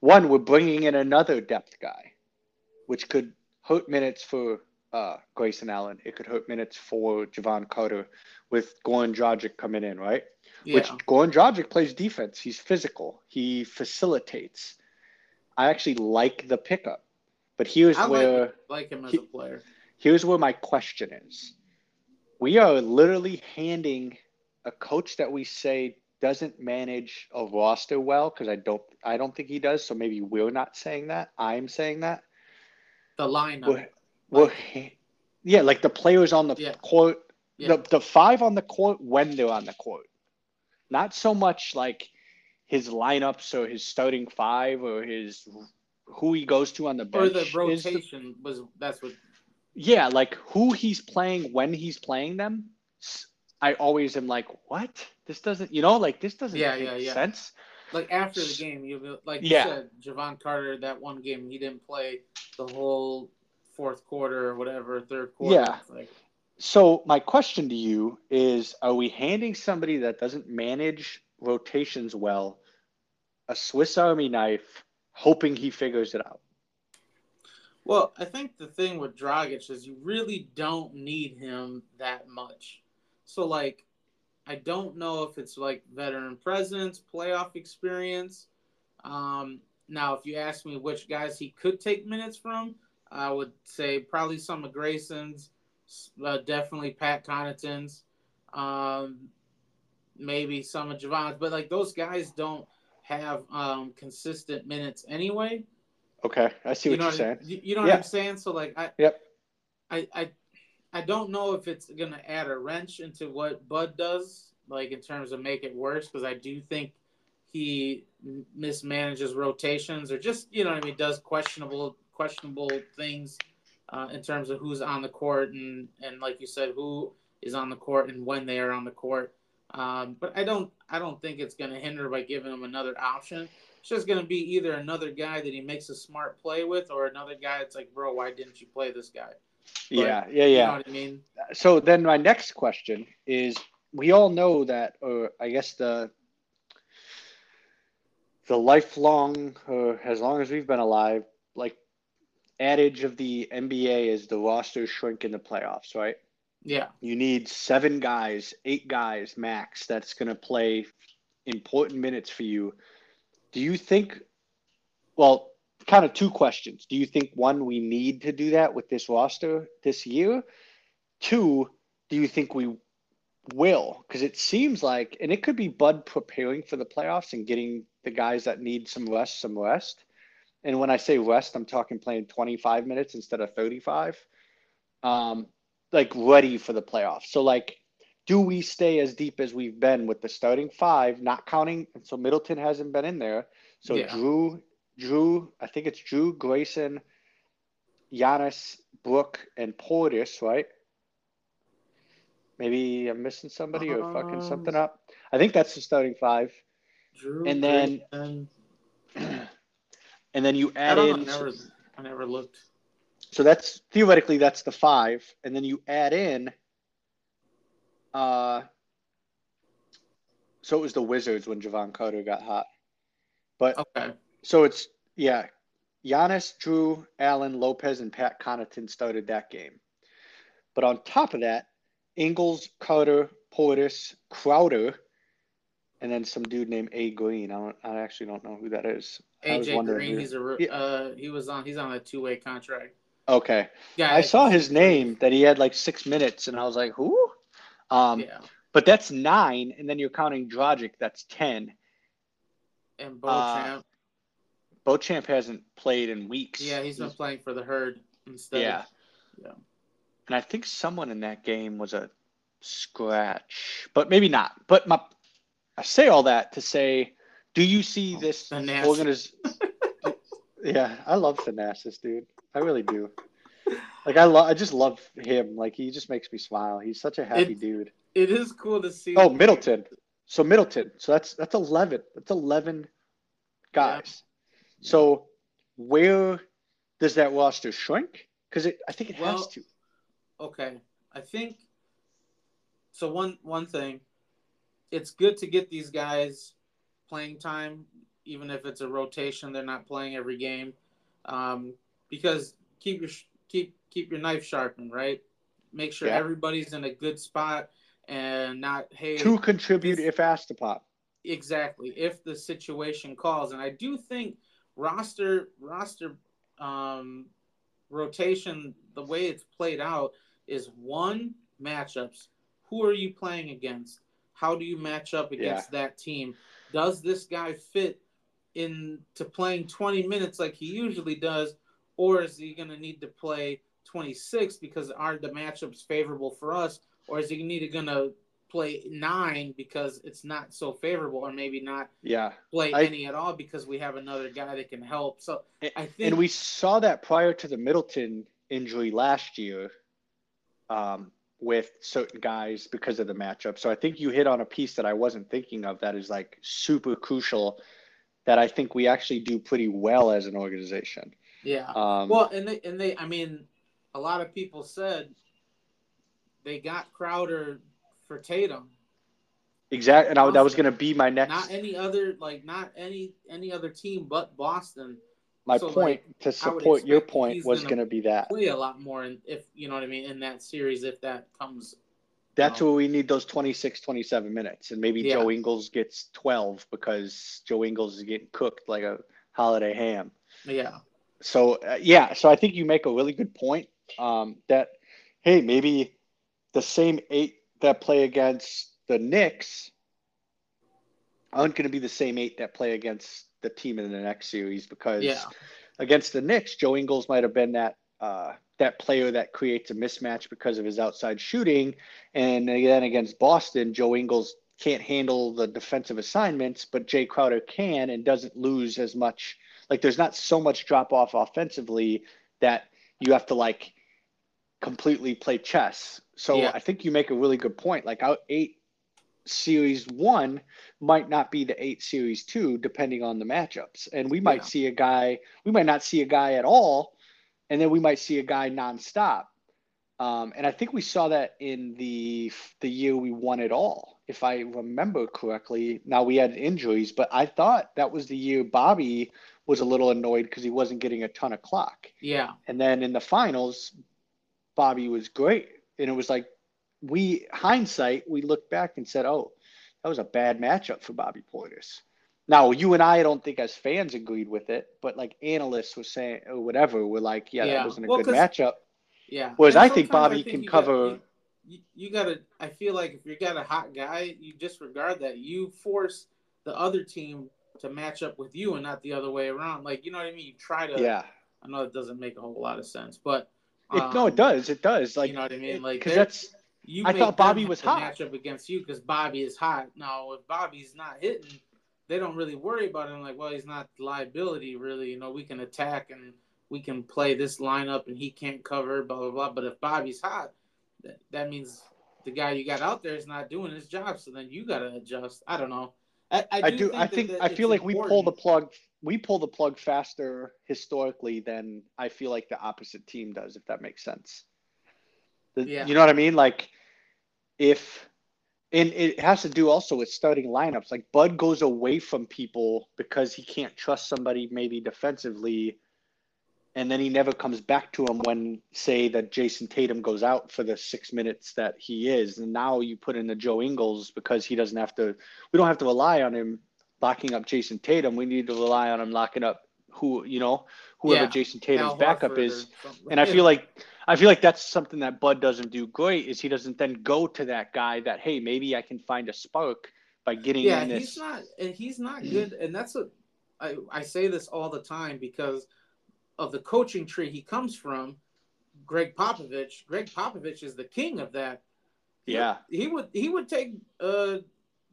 One, we're bringing in another depth guy, which could hurt minutes for uh, Grayson Allen. It could hurt minutes for Jevon Carter with Goran Dragic coming in, right? Yeah. Which Goran Dragic plays defense. He's physical. He facilitates. I actually like the pickup. But here's I where like, like him as he, a player. Here's where my question is. We are literally handing a coach that we say doesn't manage a roster well because I don't I don't think he does. So maybe we're not saying that. I'm saying that. The lineup. We're, we're yeah, like the players on the yeah. court, yeah. the the five on the court when they're on the court. Not so much like his lineups or his starting five or his who he goes to on the bench. Or the rotation the, was that's what. Yeah, like who he's playing when he's playing them. I always am like, what? This doesn't, you know, like this doesn't yeah, make yeah, sense. Like after the game, you like you yeah. said, Jevon Carter that one game he didn't play the whole fourth quarter or whatever, third quarter. Yeah. Like, so my question to you is: Are we handing somebody that doesn't manage rotations well, a Swiss Army knife, hoping he figures it out. Well, I think the thing with Dragic is you really don't need him that much. So, like, I don't know if it's like veteran presence, playoff experience. Um, now, if you ask me which guys he could take minutes from, I would say probably some of Grayson's, uh, definitely Pat Connaughton's. Um, maybe some of Jevon's, but like those guys don't have um, consistent minutes anyway. Okay, I see what you are saying. You know what I'm saying? So like I, yep. I, I, I don't know if it's gonna add a wrench into what Bud does, like in terms of make it worse, because I do think he mismanages rotations or just you know what I mean does questionable questionable things uh, in terms of who's on the court and and like you said who is on the court and when they are on the court. Um, but I don't I don't think it's going to hinder by giving him another option. It's just going to be either another guy that he makes a smart play with, or another guy that's like, bro, why didn't you play this guy? But, yeah, yeah, yeah. You know I mean? So then my next question is: We all know that, or I guess the the lifelong, or as long as we've been alive, like adage of the NBA is the rosters shrink in the playoffs, right? Yeah. You need seven guys, eight guys max that's going to play important minutes for you. Do you think, well, kind of two questions. Do you think, one, we need to do that with this roster this year? Two, do you think we will? Because it seems like, and it could be Bud preparing for the playoffs and getting the guys that need some rest, some rest. And when I say rest, I'm talking playing 25 minutes instead of 35. Um, like ready for the playoffs. So like, do we stay as deep as we've been with the starting five, not counting? And So Middleton hasn't been in there. So Yeah. Jrue, Jrue, I think it's Jrue, Grayson, Giannis, Brook, and Portis, right? Maybe I'm missing somebody or fucking something Um, up. I think that's the starting five. Jrue, And then- Grayson- and then you add in know. I never, I never looked. so that's theoretically that's the five, and then you add in uh so it was the Wizards when Jevon Carter got hot. But Okay. so it's yeah, Giannis, Jrue, Allen, Lopez, and Pat Connaughton started that game. But on top of that, Ingles, Carter, Portis, Crowder, and then some dude named A Green. I don't I actually don't know who that is. AJ Green. He's a Yeah. uh, he was on. He's on a two way contract. Okay. Yeah, I saw his name that he had like six minutes, and I was like, who? Um, Yeah, But that's nine, and then you're counting Dragic, that's 10. and uh, Beauchamp. Beauchamp hasn't played in weeks. yeah, he's been playing for the herd instead. Yeah. Yeah. And I think someone in that game was a scratch, but maybe not. But my, I say all that to say, do you see Oh, this Thanasis. organiz- yeah, I love Thanasis, dude. I really do. Like I love, I just love him. Like he just makes me smile. He's such a happy It- dude. It is cool to see. Oh, Middleton. So Middleton. So that's that's eleven. That's eleven guys. So where does that roster shrink? Because it, I think it has to. Okay, I think so. One one thing, it's good to get these guys playing time, even if it's a rotation. They're not playing every game, um, because keep your keep keep your knife sharpened, right? Make sure Yeah. everybody's in a good spot and not hey To contribute if asked upon. exactly if the situation calls and i do think roster roster um rotation the way it's played out is one matchups who are you playing against how do you match up against that team does this guy fit into playing 20 minutes like he usually does or is he going to need to play 26 because aren't the matchups favorable for us or is he need to going to play nine because it's not so favorable, or maybe not Yeah. play I- any at all because we have another guy that can help. So I think And we saw that prior to the Middleton injury last year um, with certain guys because of the matchup. So I think you hit on a piece that I wasn't thinking of that is like super crucial that I think we actually do pretty well as an organization. yeah. Um, Well, and they and they, I mean, a lot of people said they got Crowder for Tatum. exactly. And I, that was going to be my next, Not any other like not any any other team but Boston my so, point to support your point was going to be that. play a lot more in, if you know what I mean in that series if that comes. That's Um, where we need those 26, 27 minutes. And maybe Yeah. Joe Ingles gets 12 because Joe Ingles is getting cooked like a holiday ham. Yeah. So, uh, yeah, so I think you make a really good point um, that, hey, maybe the same eight that play against the Knicks aren't going to be the same eight that play against the team in the next series because Yeah. against the Knicks, Joe Ingles might have been that uh, that player that creates a mismatch because of his outside shooting, and then against Boston, Joe Ingles can't handle the defensive assignments, but Jae Crowder can and doesn't lose as much. Like there's not so much drop off offensively that you have to like completely play chess. So Yeah. I think you make a really good point. Like out eight series one might not be the eight series two, depending on the matchups. And we might Yeah. see a guy, we might not see a guy at all, and then we might see a guy nonstop. Um, and I think we saw that in the the year we won it all, if I remember correctly. Now we had injuries, but I thought that was the year Bobby was a little annoyed because he wasn't getting a ton of clock. Yeah. And then in the finals, Bobby was great. And it was like, we, hindsight, we looked back and said, oh, that was a bad matchup for Bobby Portis. Now, you and I, I don't think as fans agreed with it, but like analysts were saying, or whatever, were like, yeah, Yeah. that wasn't a Well, good 'cause- matchup. Yeah. Whereas And I think sometimes Bobby can you got- cover- you, you, you gotta. I feel like if you got a hot guy, you disregard that. You force the other team to match up with you and not the other way around. Like you know what I mean? You try to. Yeah. I know it doesn't make a whole lot of sense, but it, no, it um, does. It does. Like you know what I mean? Like because that's you I thought Bobby was hot. match up against you because Bobby is hot. Now, if Bobby's not hitting, they don't really worry about him. Like, well, he's not liability, really. You know, we can attack and we can play this lineup, and he can't cover, blah blah blah. But if Bobby's hot, that, that means the guy you got out there is not doing his job. So then you got to adjust. I don't know. I, I, I do. Think I think that I feel like we pull the plug. We pull the plug faster historically than I feel like the opposite team does. If that makes sense. The- Yeah. You know what I mean? Like if and it has to do also with starting lineups. Like Bud goes away from people because he can't trust somebody maybe defensively, and then he never comes back to him when, say, that Jayson Tatum goes out for the six minutes that he is, and now you put in the Joe Ingles because he doesn't have to. We don't have to rely on him locking up Jayson Tatum. We need to rely on him locking up who you know whoever Yeah, Jayson Tatum's Al backup is. And I feel like I feel like that's something that Bud doesn't do great is he doesn't then go to that guy that hey maybe I can find a spark by getting in. yeah, in he's not, and he's not good. And that's what I, I say this all the time because of the coaching tree he comes from. Gregg Popovich. Gregg Popovich is the king of that. He- Yeah. he would he would take uh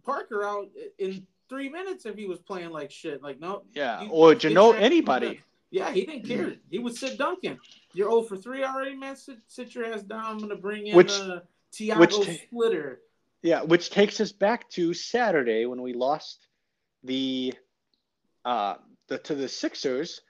Parker out in three minutes if he was playing like shit. Like no, Yeah, you- or Jano your- anybody. Yeah, he didn't care. He would sit Duncan. You're 0 for 3 already, man. Sit, sit your ass down. I'm gonna bring in Which- uh, Tiago which ta- Splitter. Yeah, which takes us back to Saturday when we lost the uh the to the Sixers.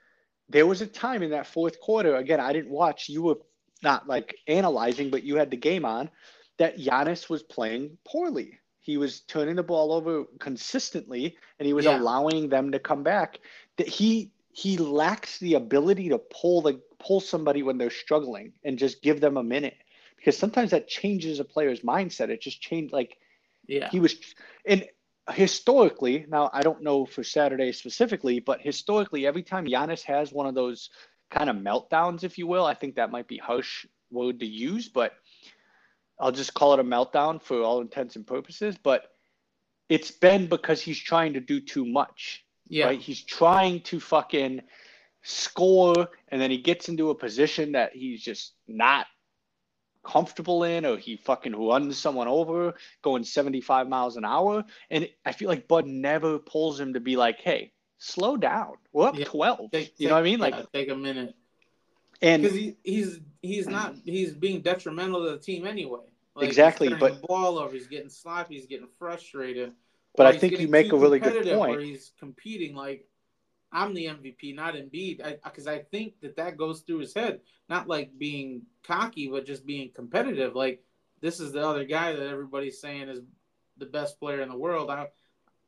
There was a time in that fourth quarter. Again, I didn't watch. You were not like analyzing, but you had the game on. That Giannis was playing poorly. He was turning the ball over consistently, and he was Yeah. allowing them to come back. That he he lacks the ability to pull the pull somebody when they're struggling and just give them a minute because sometimes that changes a player's mindset. It just changed like Yeah. he was and historically now i don't know for saturday specifically but historically every time Giannis has one of those kind of meltdowns if you will i think that might be harsh word to use but i'll just call it a meltdown for all intents and purposes but it's been because he's trying to do too much Yeah. right he's trying to fucking score and then he gets into a position that he's just not comfortable in or he fucking runs someone over going 75 miles an hour and i feel like bud never pulls him to be like hey slow down we're up Yeah. 12 Take- you know what i mean like take a minute and because he, he's he's not he's being detrimental to the team anyway. Like, Exactly, but- the ball over. He's getting sloppy. He's getting frustrated. But I think you make a really good point. Where he's competing like I'm the MVP, not Embiid, because I, think that that goes through his head. Not like being cocky, but just being competitive. Like this is the other guy that everybody's saying is the best player in the world. I,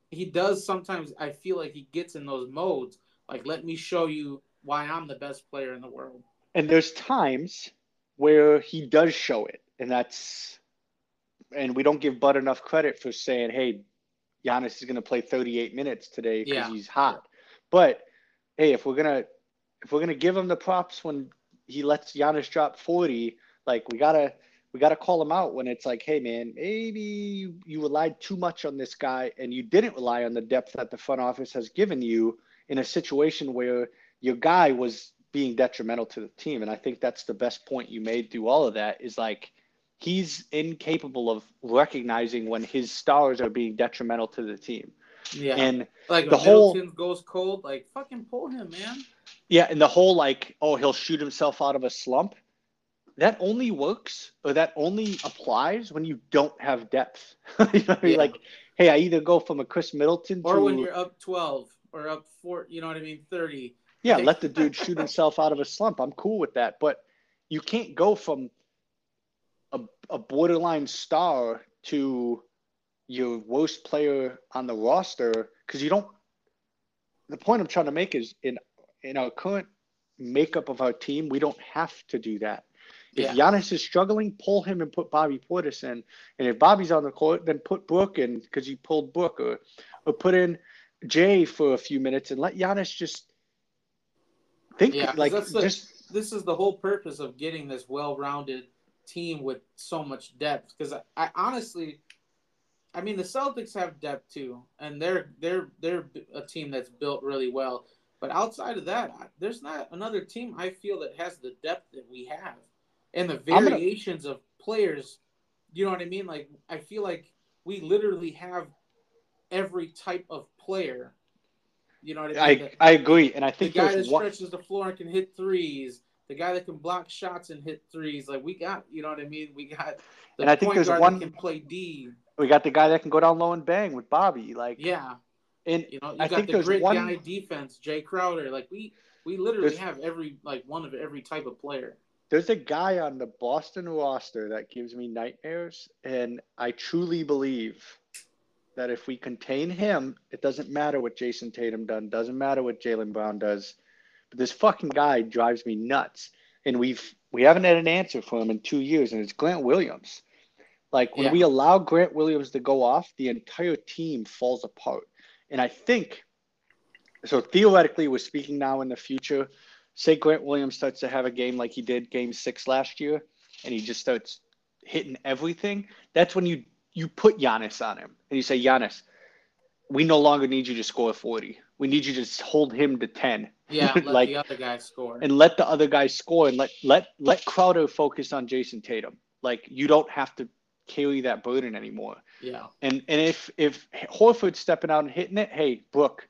he does sometimes. I feel like he gets in those modes. Like let me show you why I'm the best player in the world. and there's times where he does show it and that's and we don't give bud enough credit for saying hey Giannis is going to play 38 minutes today because Yeah. he's hot but hey if we're going to if we're going to give him the props when he lets Giannis drop 40 like we got to we got to call him out when it's like hey man maybe you, you relied too much on this guy and you didn't rely on the depth that the front office has given you in a situation where your guy was being detrimental to the team. And I think that's the best point you made through all of that is like he's incapable of recognizing when his stars are being detrimental to the team. Yeah, And like the whole- goes cold. Like fucking pull him, man. yeah, and the whole like, oh, he'll shoot himself out of a slump. That only works or that only applies when you don't have depth. you know I mean? Yeah. Like, hey, I either go from a Khris Middleton Or to when you're up twelve or up four, you know what I mean, thirty. Yeah, let the dude shoot himself out of a slump. I'm cool with that. But you can't go from a, a borderline star to your worst player on the roster because you don't. The point I'm trying to make is in in our current makeup of our team, we don't have to do that. If Yeah. Giannis is struggling, pull him and put Bobby Portis in. And if Bobby's on the court, then put Brook in because you pulled Brook, or or put in Jae for a few minutes and let Giannis just think Yeah, 'cause like that's the- just This is the whole purpose of getting this well-rounded team with so much depth. Because I, I honestly, I mean, the Celtics have depth too, and they're they're they're a team that's built really well. But outside of that, there's not another team I feel that has the depth that we have, and the variations gonna... of players. You know what I mean? Like I feel like we literally have every type of player. You know what I mean? I, the, I agree, and I think the guy that one... stretches the floor and can hit threes, the guy that can block shots and hit threes. Like we got, you know what I mean? We got the and I think there's one can play D. We got the guy that can go down low and bang with Bobby. Like yeah, and you know you I got the grit one... guy defense, Jae Crowder. Like we we literally there's... have every like one of every type of player. There's a guy on the Boston roster that gives me nightmares, and I truly believe that if we contain him, it doesn't matter what Jayson Tatum done, doesn't matter what Jaylen Brown does. But this fucking guy drives me nuts, and we've we haven't had an answer for him in two years, and it's Grant Williams. Like when yeah. we allow Grant Williams to go off, the entire team falls apart. And I think so. Theoretically, we're speaking now in the future. Say Grant Williams starts to have a game like he did Game Six last year, and he just starts hitting everything. That's when you you put Giannis on him, and you say, Giannis, we no longer need you to score forty. We need you to hold him to ten. Yeah, let like, the other guys score. And let the other guys score, and let let let Crowder focus on Jayson Tatum. Like you don't have to carry that burden anymore. Yeah. And and if if Horford's stepping out and hitting it, hey, Brook,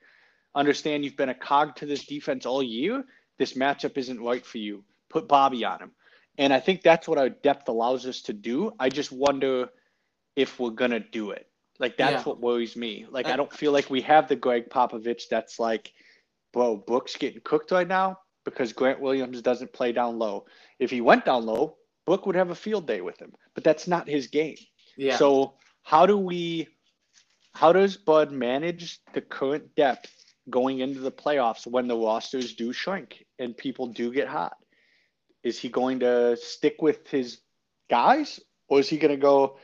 understand you've been a cog to this defense all year. This matchup isn't right for you. Put Bobby on him. And I think that's what our depth allows us to do. I just wonder if we're gonna do it. Like that's yeah. what worries me. Like I don't feel like we have the Gregg Popovich that's like, bro, Brook's getting cooked right now because Grant Williams doesn't play down low. If he went down low, Brook would have a field day with him, but that's not his game. Yeah. So how do we, how does Bud manage the current depth going into the playoffs when the rosters do shrink and people do get hot? Is he going to stick with his guys or is he going to go,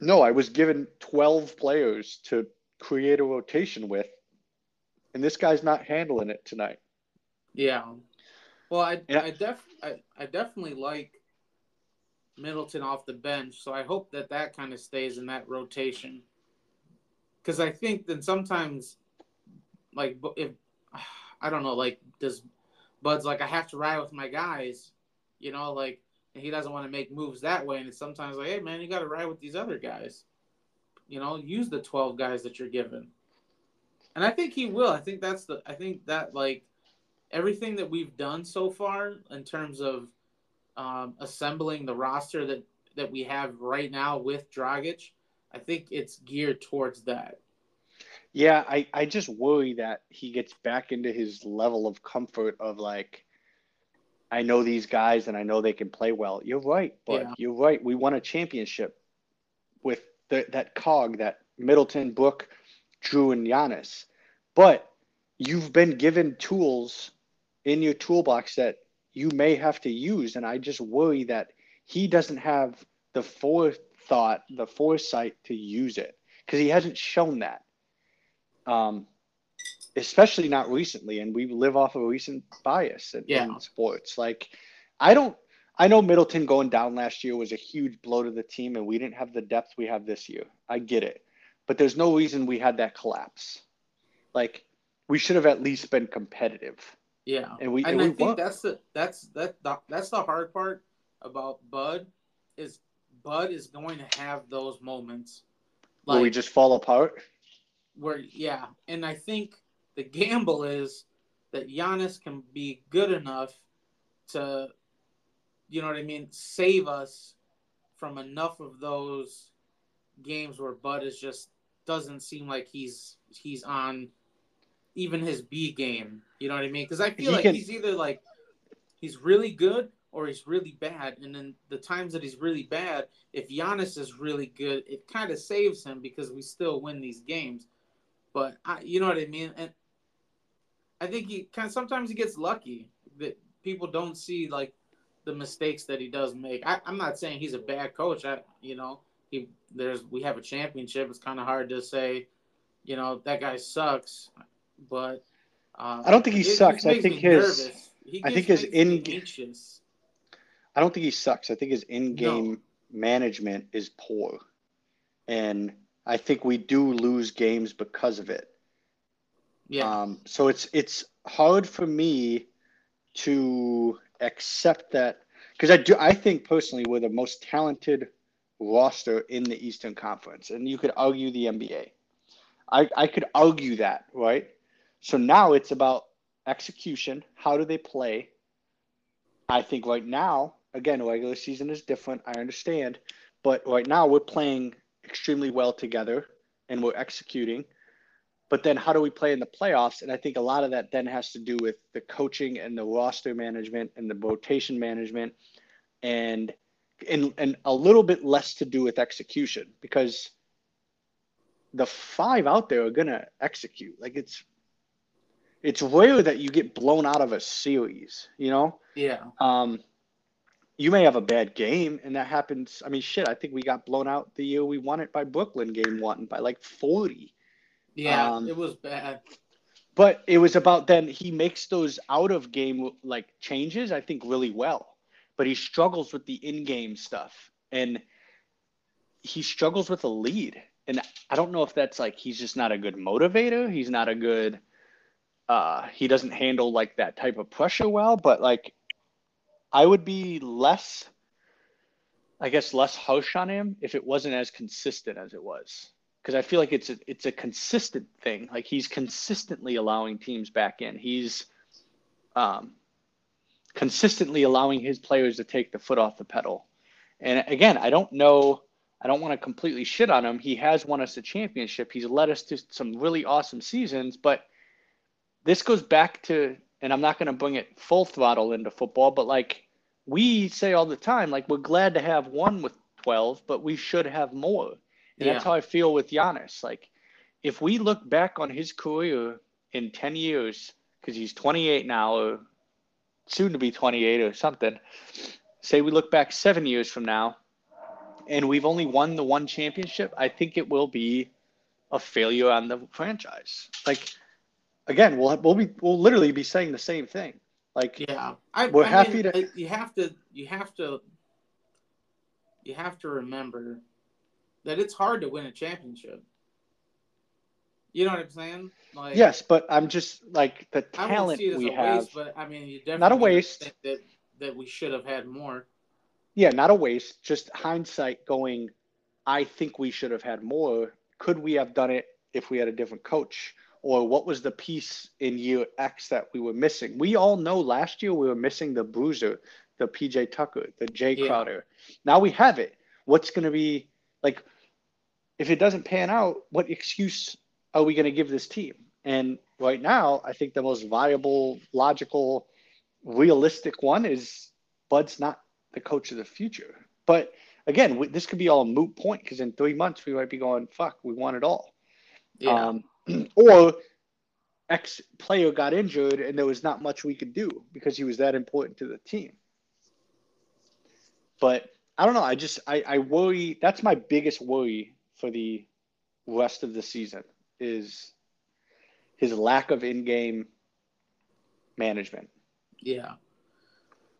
no, I was given 12 players to create a rotation with, and this guy's not handling it tonight. Yeah. Well, I yeah. I def I, I definitely like Middleton off the bench, so I hope that that kind of stays in that rotation. Because I think that sometimes, like if I don't know, like does Bud's like I have to ride with my guys, you know, like he doesn't want to make moves that way, and it's sometimes like, hey man, you got to ride with these other guys, you know, use the twelve guys that you're given. And I think he will. I think that's the. I think that like everything that we've done so far in terms of um, assembling the roster that that we have right now with Dragic, I think it's geared towards that. Yeah, I, I just worry that he gets back into his level of comfort of like, I know these guys and I know they can play well. You're right, but yeah. you're right. We won a championship with the, that cog, that Middleton, Brook, Jrue, and Giannis. But you've been given tools in your toolbox that you may have to use. And I just worry that he doesn't have the forethought, the foresight to use it because he hasn't shown that. Um, especially not recently. And we live off of a recent bias in, yeah. in sports. Like, I don't, I know Middleton going down last year was a huge blow to the team, and we didn't have the depth we have this year. I get it. But there's no reason we had that collapse. Like, we should have at least been competitive. Yeah, and we and, and I we think that's the that's that that's the hard part about Bud is Bud is going to have those moments like, where we just fall apart. Where yeah, and I think the gamble is that Giannis can be good enough to, you know what I mean, save us from enough of those games where Bud is just doesn't seem like he's he's on even his B game. You know what I mean? Because I feel he like can... he's either like he's really good or he's really bad. And then the times that he's really bad, if Giannis is really good, it kind of saves him because we still win these games. But I, you know what I mean? And I think he kind of sometimes he gets lucky that people don't see like the mistakes that he does make. I, am not saying he's a bad coach. I, you know, he there's we have a championship. It's kind of hard to say, you know, that guy sucks but uh, I don't think he sucks. I think his I think his in anxious. I don't think he sucks. I think his in-game no. management is poor. and I think we do lose games because of it. Yeah. Um, so it's it's hard for me to accept that because I do I think personally we're the most talented roster in the Eastern Conference, and you could argue the NBA. I I could argue that, right? So now it's about execution. How do they play? I think right now, again, regular season is different. I understand, but right now we're playing extremely well together and we're executing. But then how do we play in the playoffs? And I think a lot of that then has to do with the coaching and the roster management and the rotation management and and and a little bit less to do with execution because the five out there are gonna execute. Like it's it's rare that you get blown out of a series, you know? Yeah. Um you may have a bad game and that happens. I mean shit, I think we got blown out the year we won it by Brooklyn game one by like forty. Yeah, Um, it was bad. But it was about then he makes those out of game like changes, I think, really well. But he struggles with the in game stuff. And he struggles with a lead. And I don't know if that's like he's just not a good motivator. He's not a good uh he doesn't handle like that type of pressure well, but like I would be less I guess less harsh on him if it wasn't as consistent as it was because I feel like it's a it's a consistent thing. Like he's consistently allowing teams back in. He's um, consistently allowing his players to take the foot off the pedal. And again, I don't know. I don't want to completely shit on him. He has won us a championship. He's led us to some really awesome seasons. But this goes back to, and I'm not going to bring it full throttle into football, but like we say all the time, like we're glad to have one with 12, but we should have more. And that's how I feel with Giannis. Like, if we look back on his career in 10 years, because he's 28 now, or soon to be 28 or something, say we look back seven years from now, and we've only won the one championship, I think it will be a failure on the franchise. Like, again, we'll we'll be we'll literally be saying the same thing. Like, Yeah, I, We're I happy mean, to- You have to. You have to. You have to remember that it's hard to win a championship. You know what I'm saying? Like, yes, but I'm just like the I talent see it as we a have. waste, but I mean, you definitely Not a waste. think that that we should have had more. Yeah, not a waste. Just hindsight going, I think we should have had more. Could we have done it if we had a different coach? Or what was the piece in year X that we were missing? We all know last year we were missing the bruiser, the PJ Tucker, the Jae Yeah. Crowder. Now we have it. What's going to be like, if it doesn't pan out, what excuse are we going to give this team? And right now, I think the most viable, logical, realistic one is Bud's not the coach of the future. But again, we, this could be all a moot point because in three months we might be going, "Fuck, we want it all." Yeah, Um, or X player got injured and there was not much we could do because he was that important to the team. But I don't know. I just I, I worry. That's my biggest worry for the rest of the season is his lack of in-game management. yeah.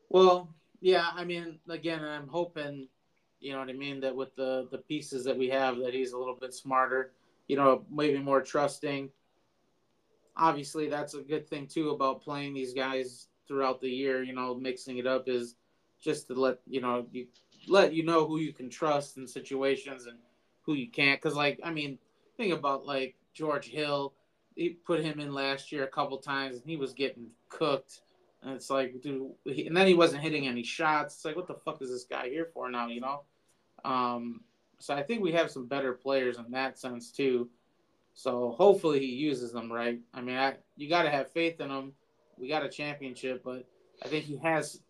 Well, yeah. I mean, again, I'm hoping, you know what I mean, that with the the pieces that we have, that he's a little bit smarter. You know, maybe more trusting. Obviously, that's a good thing too about playing these guys throughout the year. You know, mixing it up is just to let you know you let you know who you can trust in situations and who you can't. Because, like, I mean, think about like George Hill. He put him in last year a couple times, and he was getting cooked. And it's like, dude, and then he wasn't hitting any shots. It's like, what the fuck is this guy here for now? You know. Um, so I think we have some better players in that sense too. So hopefully he uses them right. I mean, I, you got to have faith in him. We got a championship, but I think he has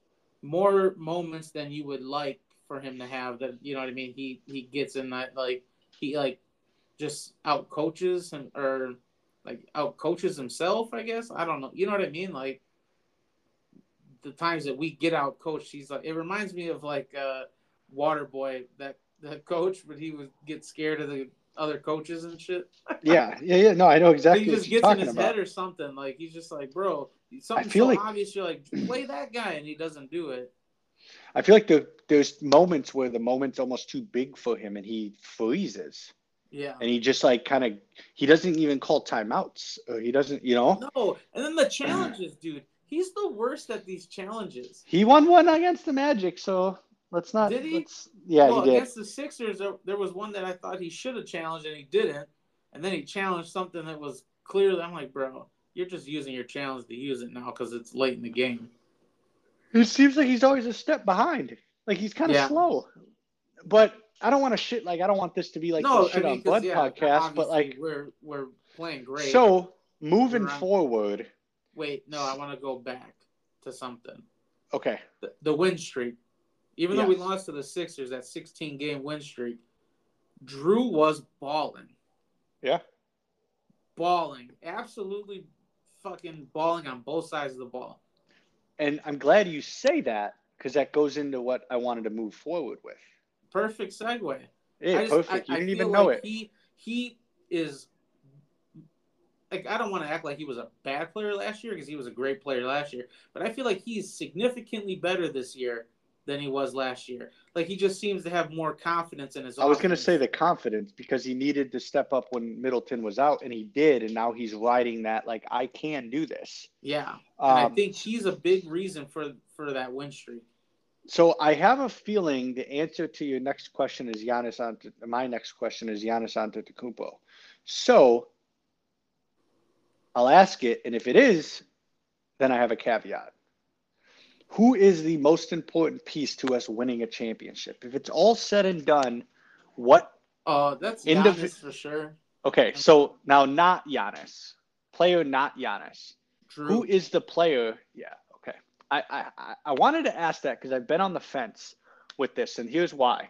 more moments than you would like for him to have. That you know what I mean. He he gets in that like he like just out coaches and or like out coaches himself. I guess I don't know. You know what I mean? Like the times that we get out coached, he's like it reminds me of like uh Waterboy that the coach, but he would get scared of the other coaches and shit. Yeah, yeah, yeah. No, I know exactly he what just gets in his about. head or something. Like he's just like, bro, something so like- obvious. You're like, play that guy, and he doesn't do it. I feel like there, there's moments where the moment's almost too big for him and he freezes. Yeah. And he just like kind of he doesn't even call timeouts. He doesn't, you know. No, and then the challenges, dude. He's the worst at these challenges. He won one against the Magic, so let's not. Did he? yeah, well, he did. against the Sixers, there, there was one that I thought he should have challenged and he didn't, and then he challenged something that was clearly. I'm like, bro, you're just using your challenge to use it now because it's late in the game. It seems like he's always a step behind. Like he's kind of Yeah. slow. But I don't want to shit. Like I don't want this to be like no, the shit I mean, on Blood yeah, podcast. But like, we're we're playing great. so moving forward. wait, no, I want to go back to something. Okay. The, the win streak. Even though we lost to the Sixers, that 16 game win streak, Jrue was balling. Yeah. Balling. Absolutely fucking balling on both sides of the ball. And I'm glad you say that because that goes into what I wanted to move forward with. Perfect segue. Yeah, I just- perfect. I- you didn't even know like it. He he is like I don't want to act like he was a bad player last year because he was a great player last year, but I feel like he's significantly better this year than he was last year. Like he just seems to have more confidence in his. I was going to say the confidence because he needed to step up when Middleton was out, and he did, and now he's riding that like I can do this. yeah, and I Um, think he's a big reason for for that win streak. So I have a feeling the answer to your next question is Giannis Ante. My next question is Giannis Antetokounmpo. So I'll ask it, and if it is, then I have a caveat. Who is the most important piece to us winning a championship? If it's all said and done, what? Oh, that's Indiv- Giannis for sure. Okay, so now not Giannis, player not Giannis. Jrue. Who is the player? Yeah. I I, I- wanted to ask that because I've been on the fence with this, and here's why.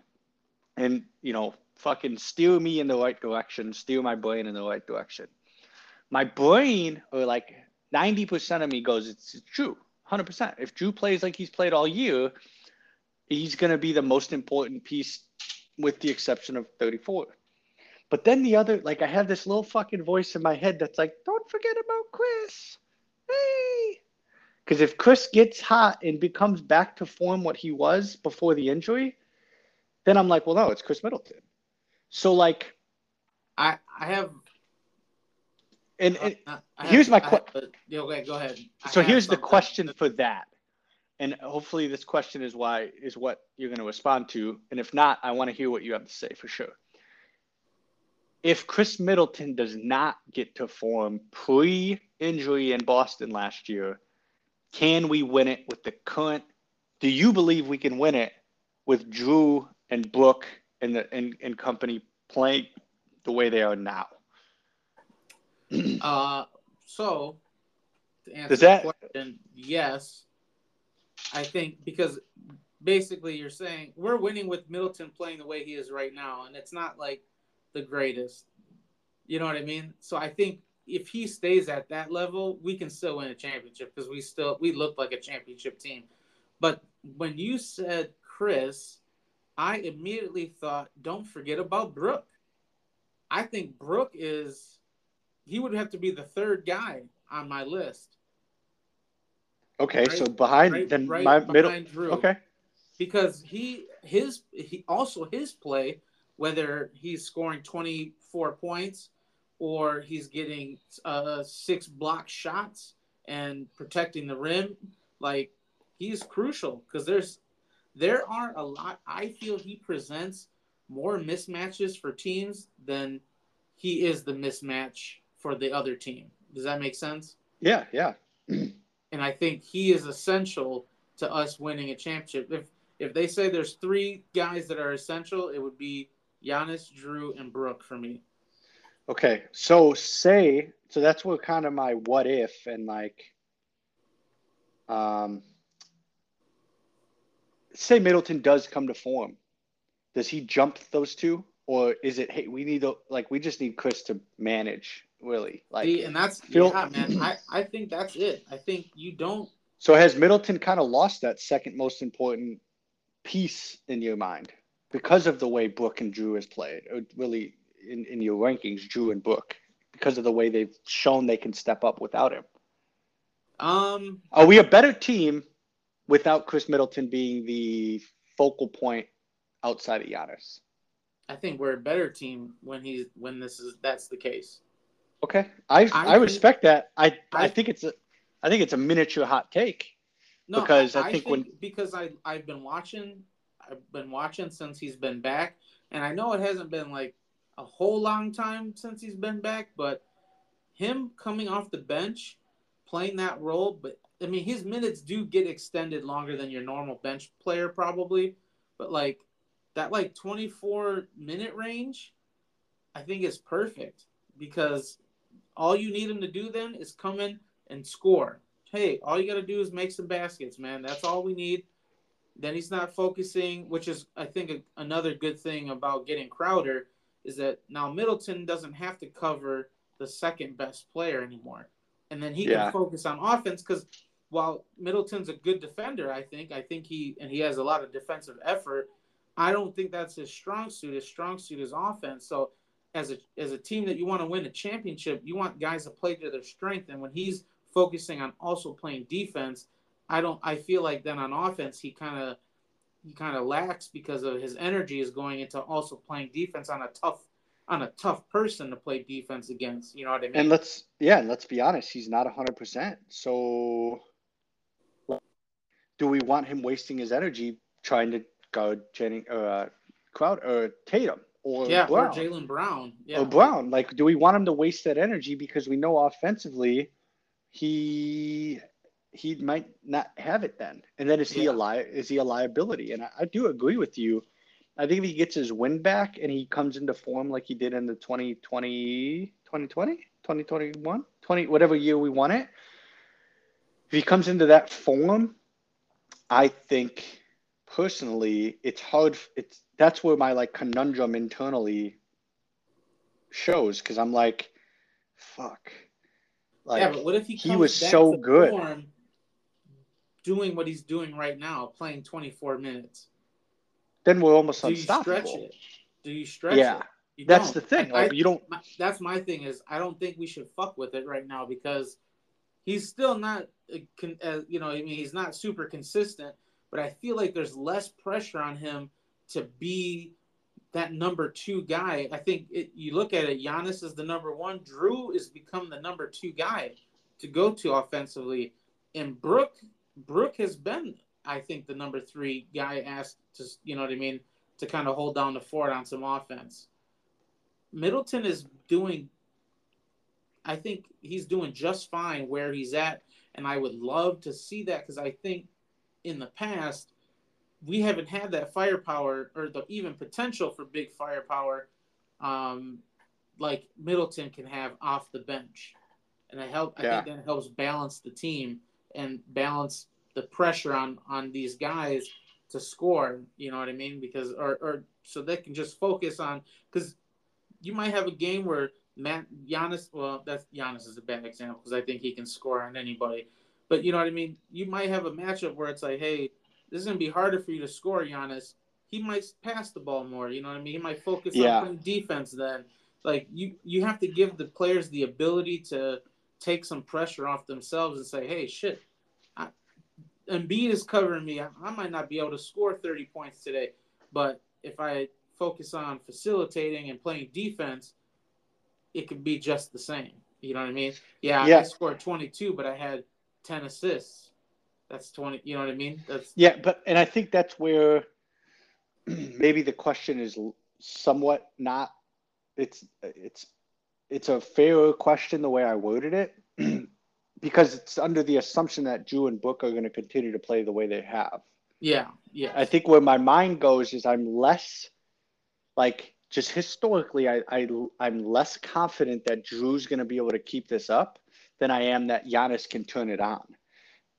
And you know, fucking steer me in the right direction, steer my brain in the right direction. My brain, or like ninety percent of me, goes, it's, it's Jrue, hundred percent. If Jrue plays like he's played all year, he's gonna be the most important piece, with the exception of thirty-four. But then the other, like, I have this little fucking voice in my head that's like, don't forget about Khris. Hey. Because if Khris gets hot and becomes back to form what he was before the injury, then I'm like, well, no, it's Khris Middleton. So, like, I I have. and, uh, and uh, I- I here's have- my question. yeah, okay, go ahead. I so here's the question for that. And hopefully this question is why is what you're going to respond to. And if not, I want to hear what you have to say for sure. If Khris Middleton does not get to form pre-injury in Boston last year, can we win it with the current? Do you believe we can win it with Jrue and Brook and the and, and company playing the way they are now? Uh, so to answer Does the that- question, yes, I think because basically you're saying we're winning with Middleton playing the way he is right now, and it's not like the greatest. You know what I mean? So I think if he stays at that level, we can still win a championship because we still we look like a championship team. But when you said Chris, I immediately thought, don't forget about Brook. I think Brook is he would have to be the third guy on my list. Okay, Right- so behind right- then right my middle. Jrue. Okay. because he his he also his play whether he's scoring 24 points or he's getting uh, six block shots and protecting the rim like he's crucial because there's there aren't a lot i feel he presents more mismatches for teams than he is the mismatch for the other team does that make sense Yeah, yeah. and I think he is essential to us winning a championship. If if they say there's three guys that are essential, it would be Giannis, Jrue, and Brook for me. Okay, so say so that's what kind of my what if and like um say Middleton does come to form. Does he jump those two? Or is it hey we need to like we just need Khris to manage really like See, and that's Phil- yeah, man. I, I think that's it. I think you don't. so has Middleton kind of lost that second most important piece in your mind because of the way Brook and Jrue has played or really in, in your rankings Jrue and Brook because of the way they've shown they can step up without him Um, Are we a better team without Khris Middleton being the focal point outside of Giannis. I think we're a better team when he's when this is that's the case. Okay, I I, I respect that. I, I, I think it's a I think it's a miniature hot take. No, because I, I think, think, when because I I've been watching I've been watching since he's been back, and I know it hasn't been like a whole long time since he's been back, but him coming off the bench, playing that role, but I mean his minutes do get extended longer than your normal bench player probably, but like that like 24 minute range, I think is perfect because all you need him to do then is come in and score. Hey, all you got to do is make some baskets, man. That's all we need. Then he's not focusing, which is, I think, a, another good thing about getting Crowder is that now Middleton doesn't have to cover the second best player anymore. And then he yeah. can focus on offense because while Middleton's a good defender, I think, I think he, and he has a lot of defensive effort, I don't think that's his strong suit. His strong suit is offense. So as a as a team that you want to win a championship, you want guys to play to their strength. And when he's focusing on also playing defense, I don't. I feel like then on offense he kind of he kind of lacks because of his energy is going into also playing defense on a tough on a tough person to play defense against. You know what I mean? And let's yeah, and let's be honest, he's not hundred percent. So do we want him wasting his energy trying to guard Jennings, uh, Crowd or Tatum? or yeah, Brown. or Jaylen Brown. Yeah. Or Brown. Like, do we want him to waste that energy because we know offensively he he might not have it then. And then is he yeah. a li- is he a liability? And I, I, do agree with you. I think if he gets his win back and he comes into form like he did in the 2020, 2020, 2021, 20, whatever year we won it, if he comes into that form, I think personally it's hard. It's that's where my like conundrum internally shows because I'm like, fuck. Like, yeah, but what if he, he was so good doing what he's doing right now, playing 24 minutes? Then we're almost Do unstoppable. You stretch it? Do you stretch yeah. it? that's don't. the thing. Like, I, you don't. That's my thing is I don't think we should fuck with it right now because he's still not, uh, you know, I mean, he's not super consistent. But I feel like there's less pressure on him to be that number two guy. I think it, you look at it, Giannis is the number one. Jrue is become the number two guy to go to offensively, and Brook Brook has been, I think, the number three guy asked to, you know what I mean, to kind of hold down the fort on some offense. Middleton is doing, I think he's doing just fine where he's at, and I would love to see that because I think in the past we haven't had that firepower or the even potential for big firepower um, like Middleton can have off the bench. And I help yeah. I think that helps balance the team and balance the pressure on on these guys to score, you know what I mean? Because or or so they can just focus on cuz you might have a game where Matt Giannis, well, that's Giannis is a bad example because I think he can score on anybody. But you know what I mean? You might have a matchup where it's like, hey, this is gonna be harder for you to score, Giannis. He might pass the ball more. You know what I mean? He might focus yeah. on defense. Then, like you, you have to give the players the ability to take some pressure off themselves and say, "Hey, shit, I, Embiid is covering me. I, I might not be able to score 30 points today, but if I focus on facilitating and playing defense, it could be just the same. You know what I mean? Yeah, yeah. I scored 22, but I had 10 assists that's 20 you know what i mean that's yeah but and i think that's where maybe the question is somewhat not it's it's it's a fair question the way i worded it because it's under the assumption that Jrue and book are going to continue to play the way they have. Yeah yeah i think where my mind goes is i'm less like just historically I, I i'm less confident that Jrue's going to be able to keep this up than i am that Giannis can turn it on.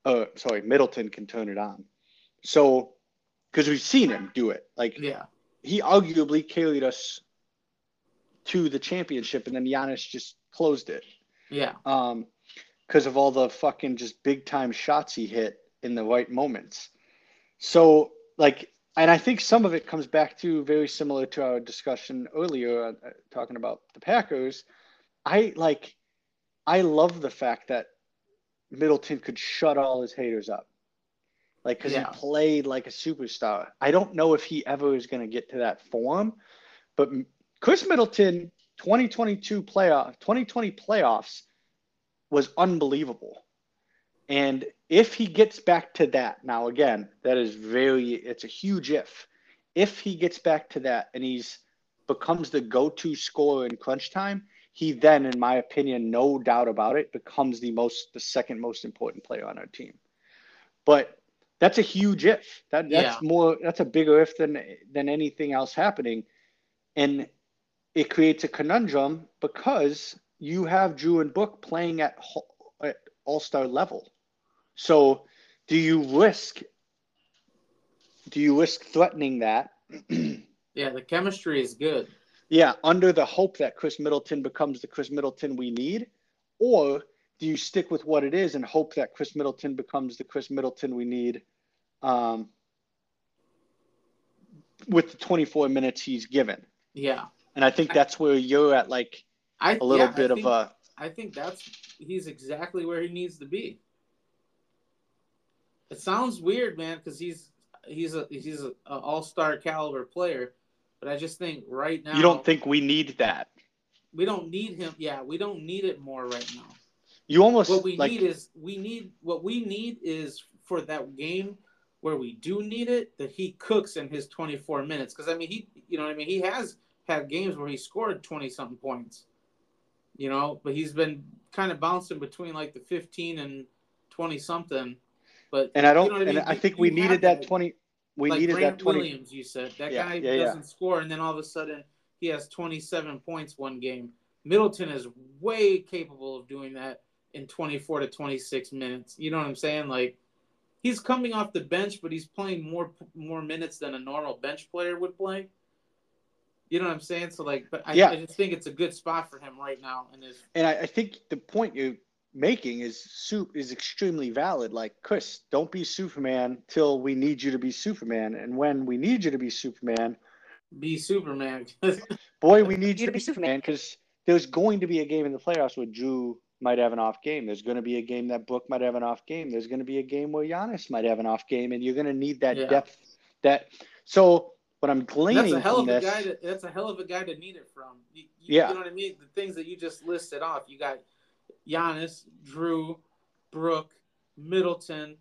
Uh, sorry, Middleton can turn it on. So, because we've seen him do it, like yeah, he arguably carried us to the championship, and then Giannis just closed it. Yeah. Um, because of all the fucking just big time shots he hit in the right moments. So, like, and I think some of it comes back to very similar to our discussion earlier, uh, talking about the Packers. I like, I love the fact that Middleton could shut all his haters up. like because Yeah. he played like a superstar. I don't know if he ever is going to get to that form, but Khris Middleton, 2022 playoff, 2020 playoffs was unbelievable. And if he gets back to that, now again, that is very, it's a huge if. If he gets back to that and he's becomes the go-to scorer in crunch time, he then, in my opinion, no doubt about it, becomes the most, the second most important player on our team. But that's a huge if. That that's more, that's a bigger if than than anything else happening, and it creates a conundrum because you have Jrue and Book playing at, at all-star level. So, do you risk? Do you risk threatening that? Yeah, the chemistry is good. Yeah, under the hope that Khris Middleton becomes the Khris Middleton we need, or do you stick with what it is and hope that Khris Middleton becomes the Khris Middleton we need, um, with the 24 minutes he's given? Yeah. And I think that's where you're at, like I a little yeah, bit think- of a I think that's he's exactly where he needs to be. It sounds weird, man, because he's he's a he's a, a all star caliber player, but I just think right now you don't think we need that. we don't need him. Yeah, we don't need it more right now. You almost What we like need is we need what we need is for that game where we do need it that he cooks in his 24 minutes because I mean he you know what I mean he has had games where he scored 20 something points. You know, but he's been kind of bouncing between like the 15 and 20 something. But and I don't you know and mean? I think you we needed that 20 we like needed Grant that 20 Williams, you said that Yeah, guy yeah, yeah. doesn't score, and then all of a sudden he has 27 points one game. Middleton is way capable of doing that in 24 to 26 minutes. You know what I'm saying? Like he's coming off the bench, but he's playing more more minutes than a normal bench player would play. You know what I'm saying? So like, but I, Yeah. I just think it's a good spot for him right now. And his And I, I think the point you're making is soup is extremely valid. Like Khris, don't be Superman till we need you to be Superman, and when we need you to be Superman, be Superman. boy, we need you to be Superman because there's going to be a game in the playoffs where Jrue might have an off game. There's going to be a game that Book might have an off game. There's going to be a game where Giannis might have an off game, and you're going to need that Yeah. depth. That so what I'm that's a hell of a this. guy. To, that's a hell of a guy to need it from. You, you, Yeah. you know what I mean. The things that you just listed off. You got Giannis, Jrue, Brook, Middleton.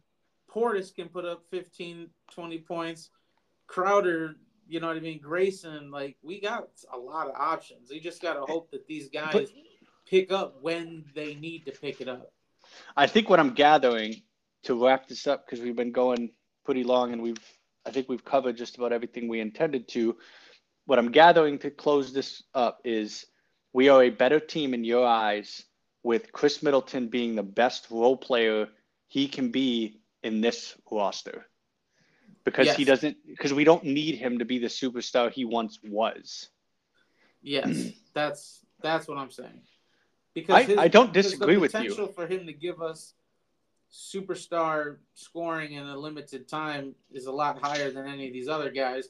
Portis can put up 15, 20 points. Crowder, you know what I mean. Grayson, like we got a lot of options. You just gotta hope that these guys But- pick up when they need to pick it up. I think what I'm gathering to wrap this up because we've been going pretty long and we've I think we've covered just about everything we intended to. What I'm gathering to close this up is we are a better team in your eyes with Khris Middleton being the best role player he can be in this roster. Because he doesn't because we don't need him to be the superstar he once was. Yes, that's that's what I'm saying. I- I don't because disagree with you. The potential for him to give us superstar scoring in a limited time is a lot higher than any of these other guys.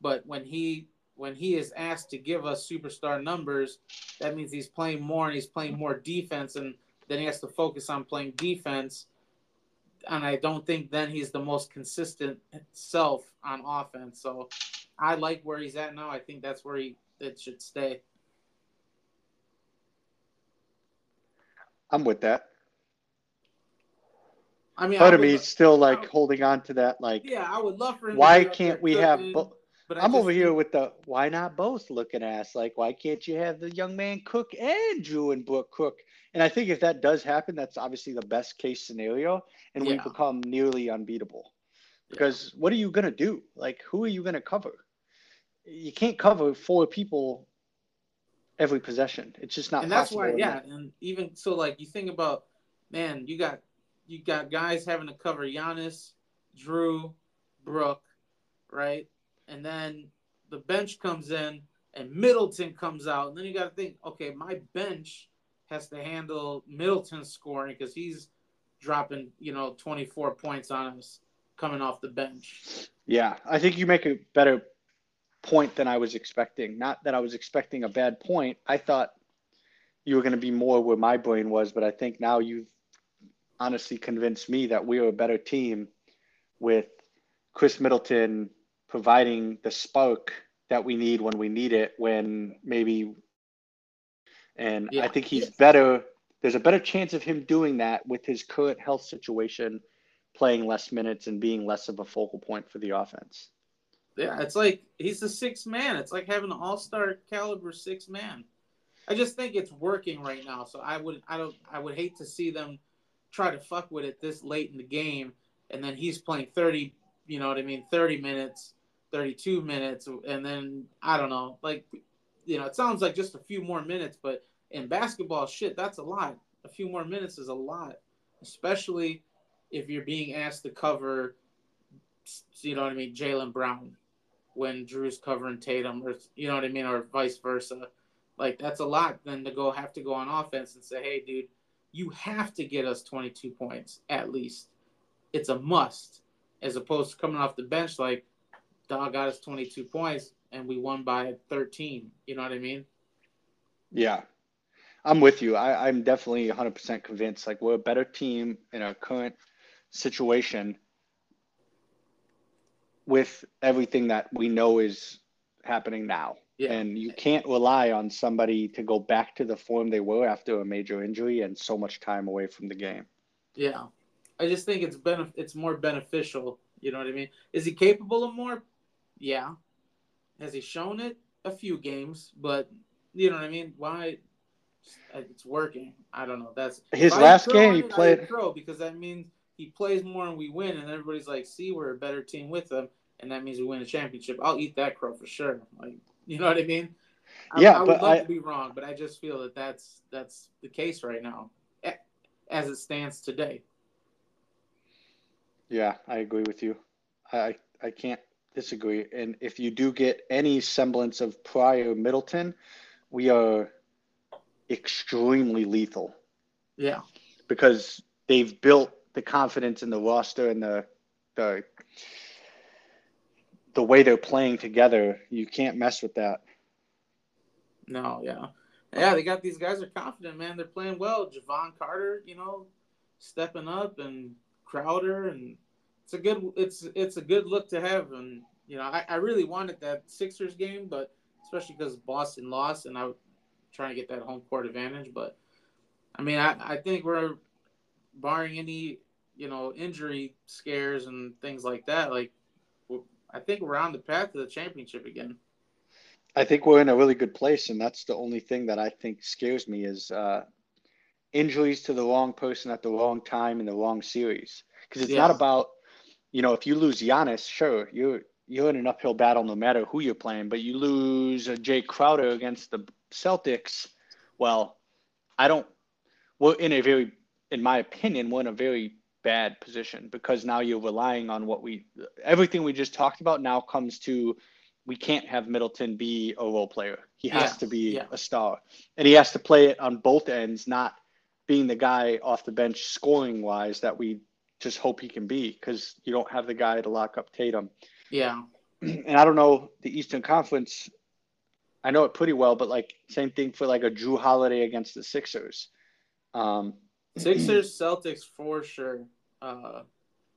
But when he when he is asked to give us superstar numbers, that means he's playing more and he's playing more defense, and then he has to focus on playing defense. And I don't think then he's the most consistent self on offense. So I like where he's at now. I think that's where he it should stay. I'm with that. I mean, Part I of me is still like holding on to that like yeah, I would love for him. why can't we have? But I'm over here with the why not both looking ass. Like, why can't you have the young man cook and Jrue and Book cook? And I think if that does happen, that's obviously the best case scenario, and we become nearly unbeatable. Because what are you gonna do? Like, who are you gonna cover? You can't cover four people every possession. It's just not and that's why, yeah, that. and even so, like you think about, man, you got you got guys having to cover Giannis, Jrue, Brook, right, and then the bench comes in and Middleton comes out, and then you got to think, okay, my bench has to handle Middleton scoring because he's dropping, you know, 24 points on us coming off the bench. Yeah, I think you make a better point than I was expecting. Not that I was expecting a bad point. I thought you were going to be more where my brain was, but I think now you've honestly convinced me that we are a better team with Khris Middleton providing the spark that we need when we need it when maybe and yeah. I think he's better there's a better chance of him doing that with his current health situation playing less minutes and being less of a focal point for the offense. Yeah, it's like he's the sixth man. It's like having an all-star caliber six man. I just think it's working right now. So I would I don't I would hate to see them try to fuck with it this late in the game and then he's playing 30, you know what I mean, 30 minutes, 32 minutes and then I don't know, like you know, it sounds like just a few more minutes, but in basketball shit, that's a lot. A few more minutes is a lot, especially if you're being asked to cover you know what I mean, Jaylen Brown when Jrue's covering Tatum or you know what I mean, or vice versa. Like that's a lot then to go have to go on offense and say, hey, dude, you have to get us 22 points at least. It's a must, as opposed to coming off the bench like, dog got us 22 points and we won by 13. You know what I mean? Yeah, I'm with you. I, I'm definitely 100% convinced. Like we're a better team in our current situation with everything that we know is happening now. Yeah. And you can't rely on somebody to go back to the form they were after a major injury and so much time away from the game. Yeah. I just think it's benef- it's more beneficial. You know what I mean? Is he capable of more? Yeah. Has he shown it? A few games, but you know what I mean? Why? It's working. I don't know. That's his last game. He played pro because that means he plays more and we win, and everybody's like, "See, we're a better team with him," and that means we win a championship. I'll eat that crow for sure. Like you know what I mean? I, yeah, I would but love I, to be wrong, but I just feel that that's that's the case right now, as it stands today. Yeah, I agree with you. I I can't disagree. And if you do get any semblance of prior Middleton, we are extremely lethal. Yeah, because they've built the confidence in the roster and the the the way they're playing together, you can't mess with that. No, yeah. Yeah, they got these guys are confident, man. They're playing well. Jevon Carter, you know, stepping up and Crowder and it's a good it's it's a good look to have and you know, I, I really wanted that Sixers game, but especially because Boston lost and I was trying to get that home court advantage. But I mean I, I think we're barring any, you know, injury scares and things like that, like I think we're on the path to the championship again. I think we're in a really good place, and that's the only thing that I think scares me is uh, injuries to the wrong person at the wrong time in the wrong series. Because it's yeah. not about, you know, if you lose Giannis, sure, you're you're in an uphill battle no matter who you're playing. But you lose uh, Jae Crowder against the Celtics, well, I don't. We're in a very, in my opinion, we're in a very bad position because now you're relying on what we everything we just talked about now comes to we can't have Middleton be a role player. He has yeah, to be yeah. a star. And he has to play it on both ends, not being the guy off the bench scoring wise that we just hope he can be because you don't have the guy to lock up Tatum. Yeah. And I don't know the Eastern Conference. I know it pretty well, but like same thing for like a Jrue Holiday against the Sixers. Um, Sixers, Celtics for sure. Uh,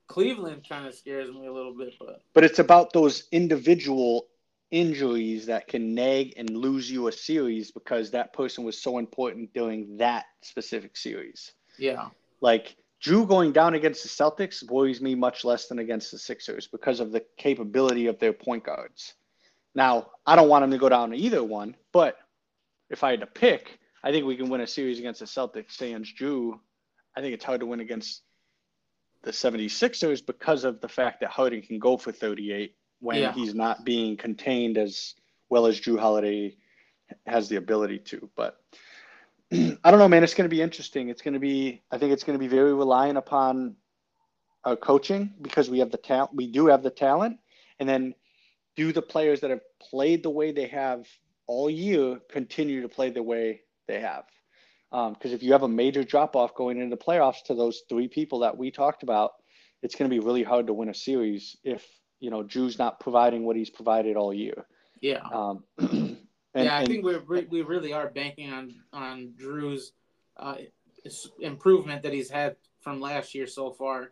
Cleveland kind of scares me a little bit, but but it's about those individual injuries that can nag and lose you a series because that person was so important during that specific series. Yeah. Like Jrue going down against the Celtics worries me much less than against the Sixers because of the capability of their point guards. Now, I don't want him to go down to either one, but if I had to pick, I think we can win a series against the Celtics. Sans Jrue, I think it's hard to win against the 76ers because of the fact that Harden can go for 38 when yeah. he's not being contained as well as Jrue Holiday has the ability to. But I don't know, man. It's going to be interesting. It's going to be, I think it's going to be very reliant upon our coaching because we have the talent. We do have the talent. And then do the players that have played the way they have all year continue to play the way they have. Because um, if you have a major drop off going into the playoffs to those three people that we talked about, it's going to be really hard to win a series if you know Jrue's not providing what he's provided all year. Yeah. Um, and, yeah, I and, think we we really are banking on on Jrue's uh, improvement that he's had from last year so far.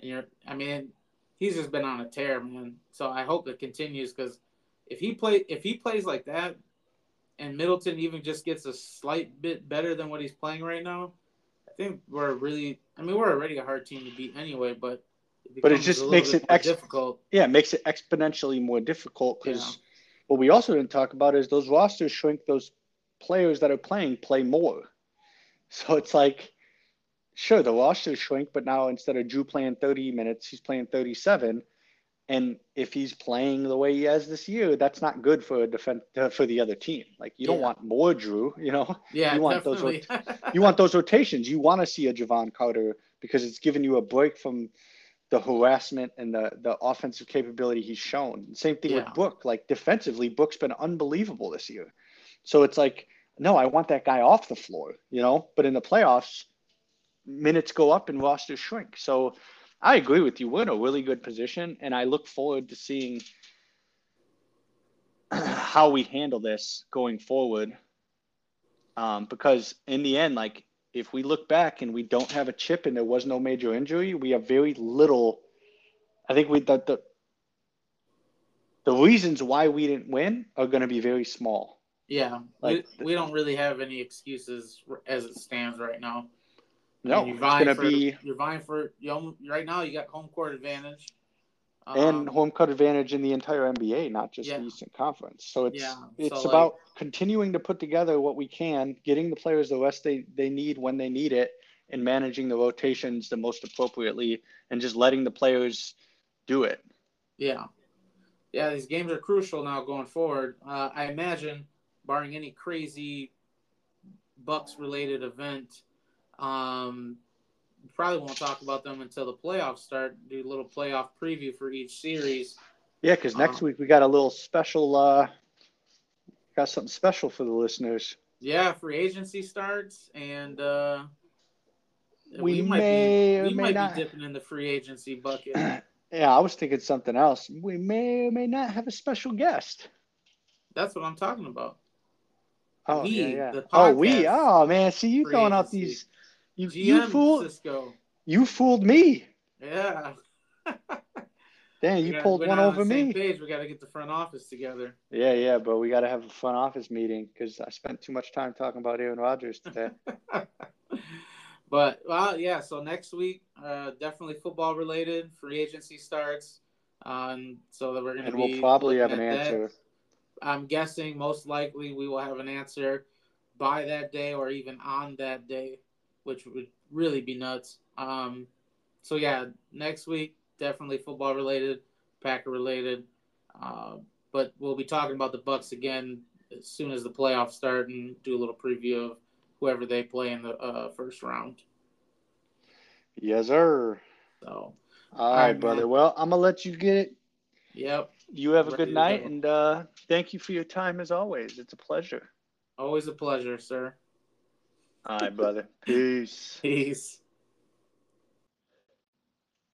And you're, I mean, he's just been on a tear, man. So I hope it continues because if he play if he plays like that, and Middleton even just gets a slight bit better than what he's playing right now, I think we're really. I mean, we're already a hard team to beat anyway, but it but it just makes it ex- difficult. Yeah, it makes it exponentially more difficult because yeah. what we also didn't talk about is those rosters shrink. Those players that are playing play more, so it's like. Sure, the rosters shrink, but now instead of Jrue playing 30 minutes, he's playing 37 and if he's playing the way he has this year, that's not good for a defense uh, for the other team. Like you don't want more Jrue, you know. Yeah, you want definitely. those. you want those rotations. You want to see a Jevon Carter because it's giving you a break from the harassment and the the offensive capability he's shown. Same thing yeah. with Book. Like defensively, Book's been unbelievable this year. So it's like, no, I want that guy off the floor, you know. But in the playoffs, minutes go up and rosters shrink. So I agree with you. We're in a really good position, and I look forward to seeing how we handle this going forward. Um, because in the end, like if we look back and we don't have a chip and there was no major injury, we have very little. I think we the the, the reasons why we didn't win are going to be very small. Yeah, like, we, we don't really have any excuses as it stands right now. No, you're vying going to be. You're vying for you know, right now. You got home court advantage. And um, home court advantage in the entire NBA, not just yeah. the Eastern Conference. So it's yeah. it's so about like, continuing to put together what we can, getting the players the rest they, they need when they need it, and managing the rotations the most appropriately, and just letting the players do it. Yeah, yeah. These games are crucial now going forward. Uh, I imagine, barring any crazy Bucks related event, um, probably won't talk about them until the playoffs start. Do a little playoff preview for each series. Yeah, because next um, week we got a little special. Uh, got something special for the listeners. Yeah, free agency starts, and uh, we, we might be we might not. be dipping in the free agency bucket. yeah, I was thinking something else. We may or may not have a special guest. That's what I'm talking about. Oh, we, yeah, yeah. oh, we. Oh, man. See, you throwing out these you, GM you fooled Cisco. You fooled me. Yeah. Damn, you pulled one over on me. Page. We got to get the front office together. Yeah, yeah, but we got to have a front office meeting because I spent too much time talking about Aaron Rodgers today. but well, yeah. So next week, uh, definitely football related. Free agency starts, um, so that we're going to. And we'll probably have an answer. That. I'm guessing most likely we will have an answer by that day or even on that day which would really be nuts. Um, so yeah, next week definitely football related, Packer related, uh, but we'll be talking about the Bucks again as soon as the playoffs start and do a little preview of whoever they play in the uh, first round. Yes, sir. So, all right, right brother. Well, I'm gonna let you get it. Yep. You have a good night, and uh, thank you for your time as always. It's a pleasure. Always a pleasure, sir. All right, brother. Peace. Peace.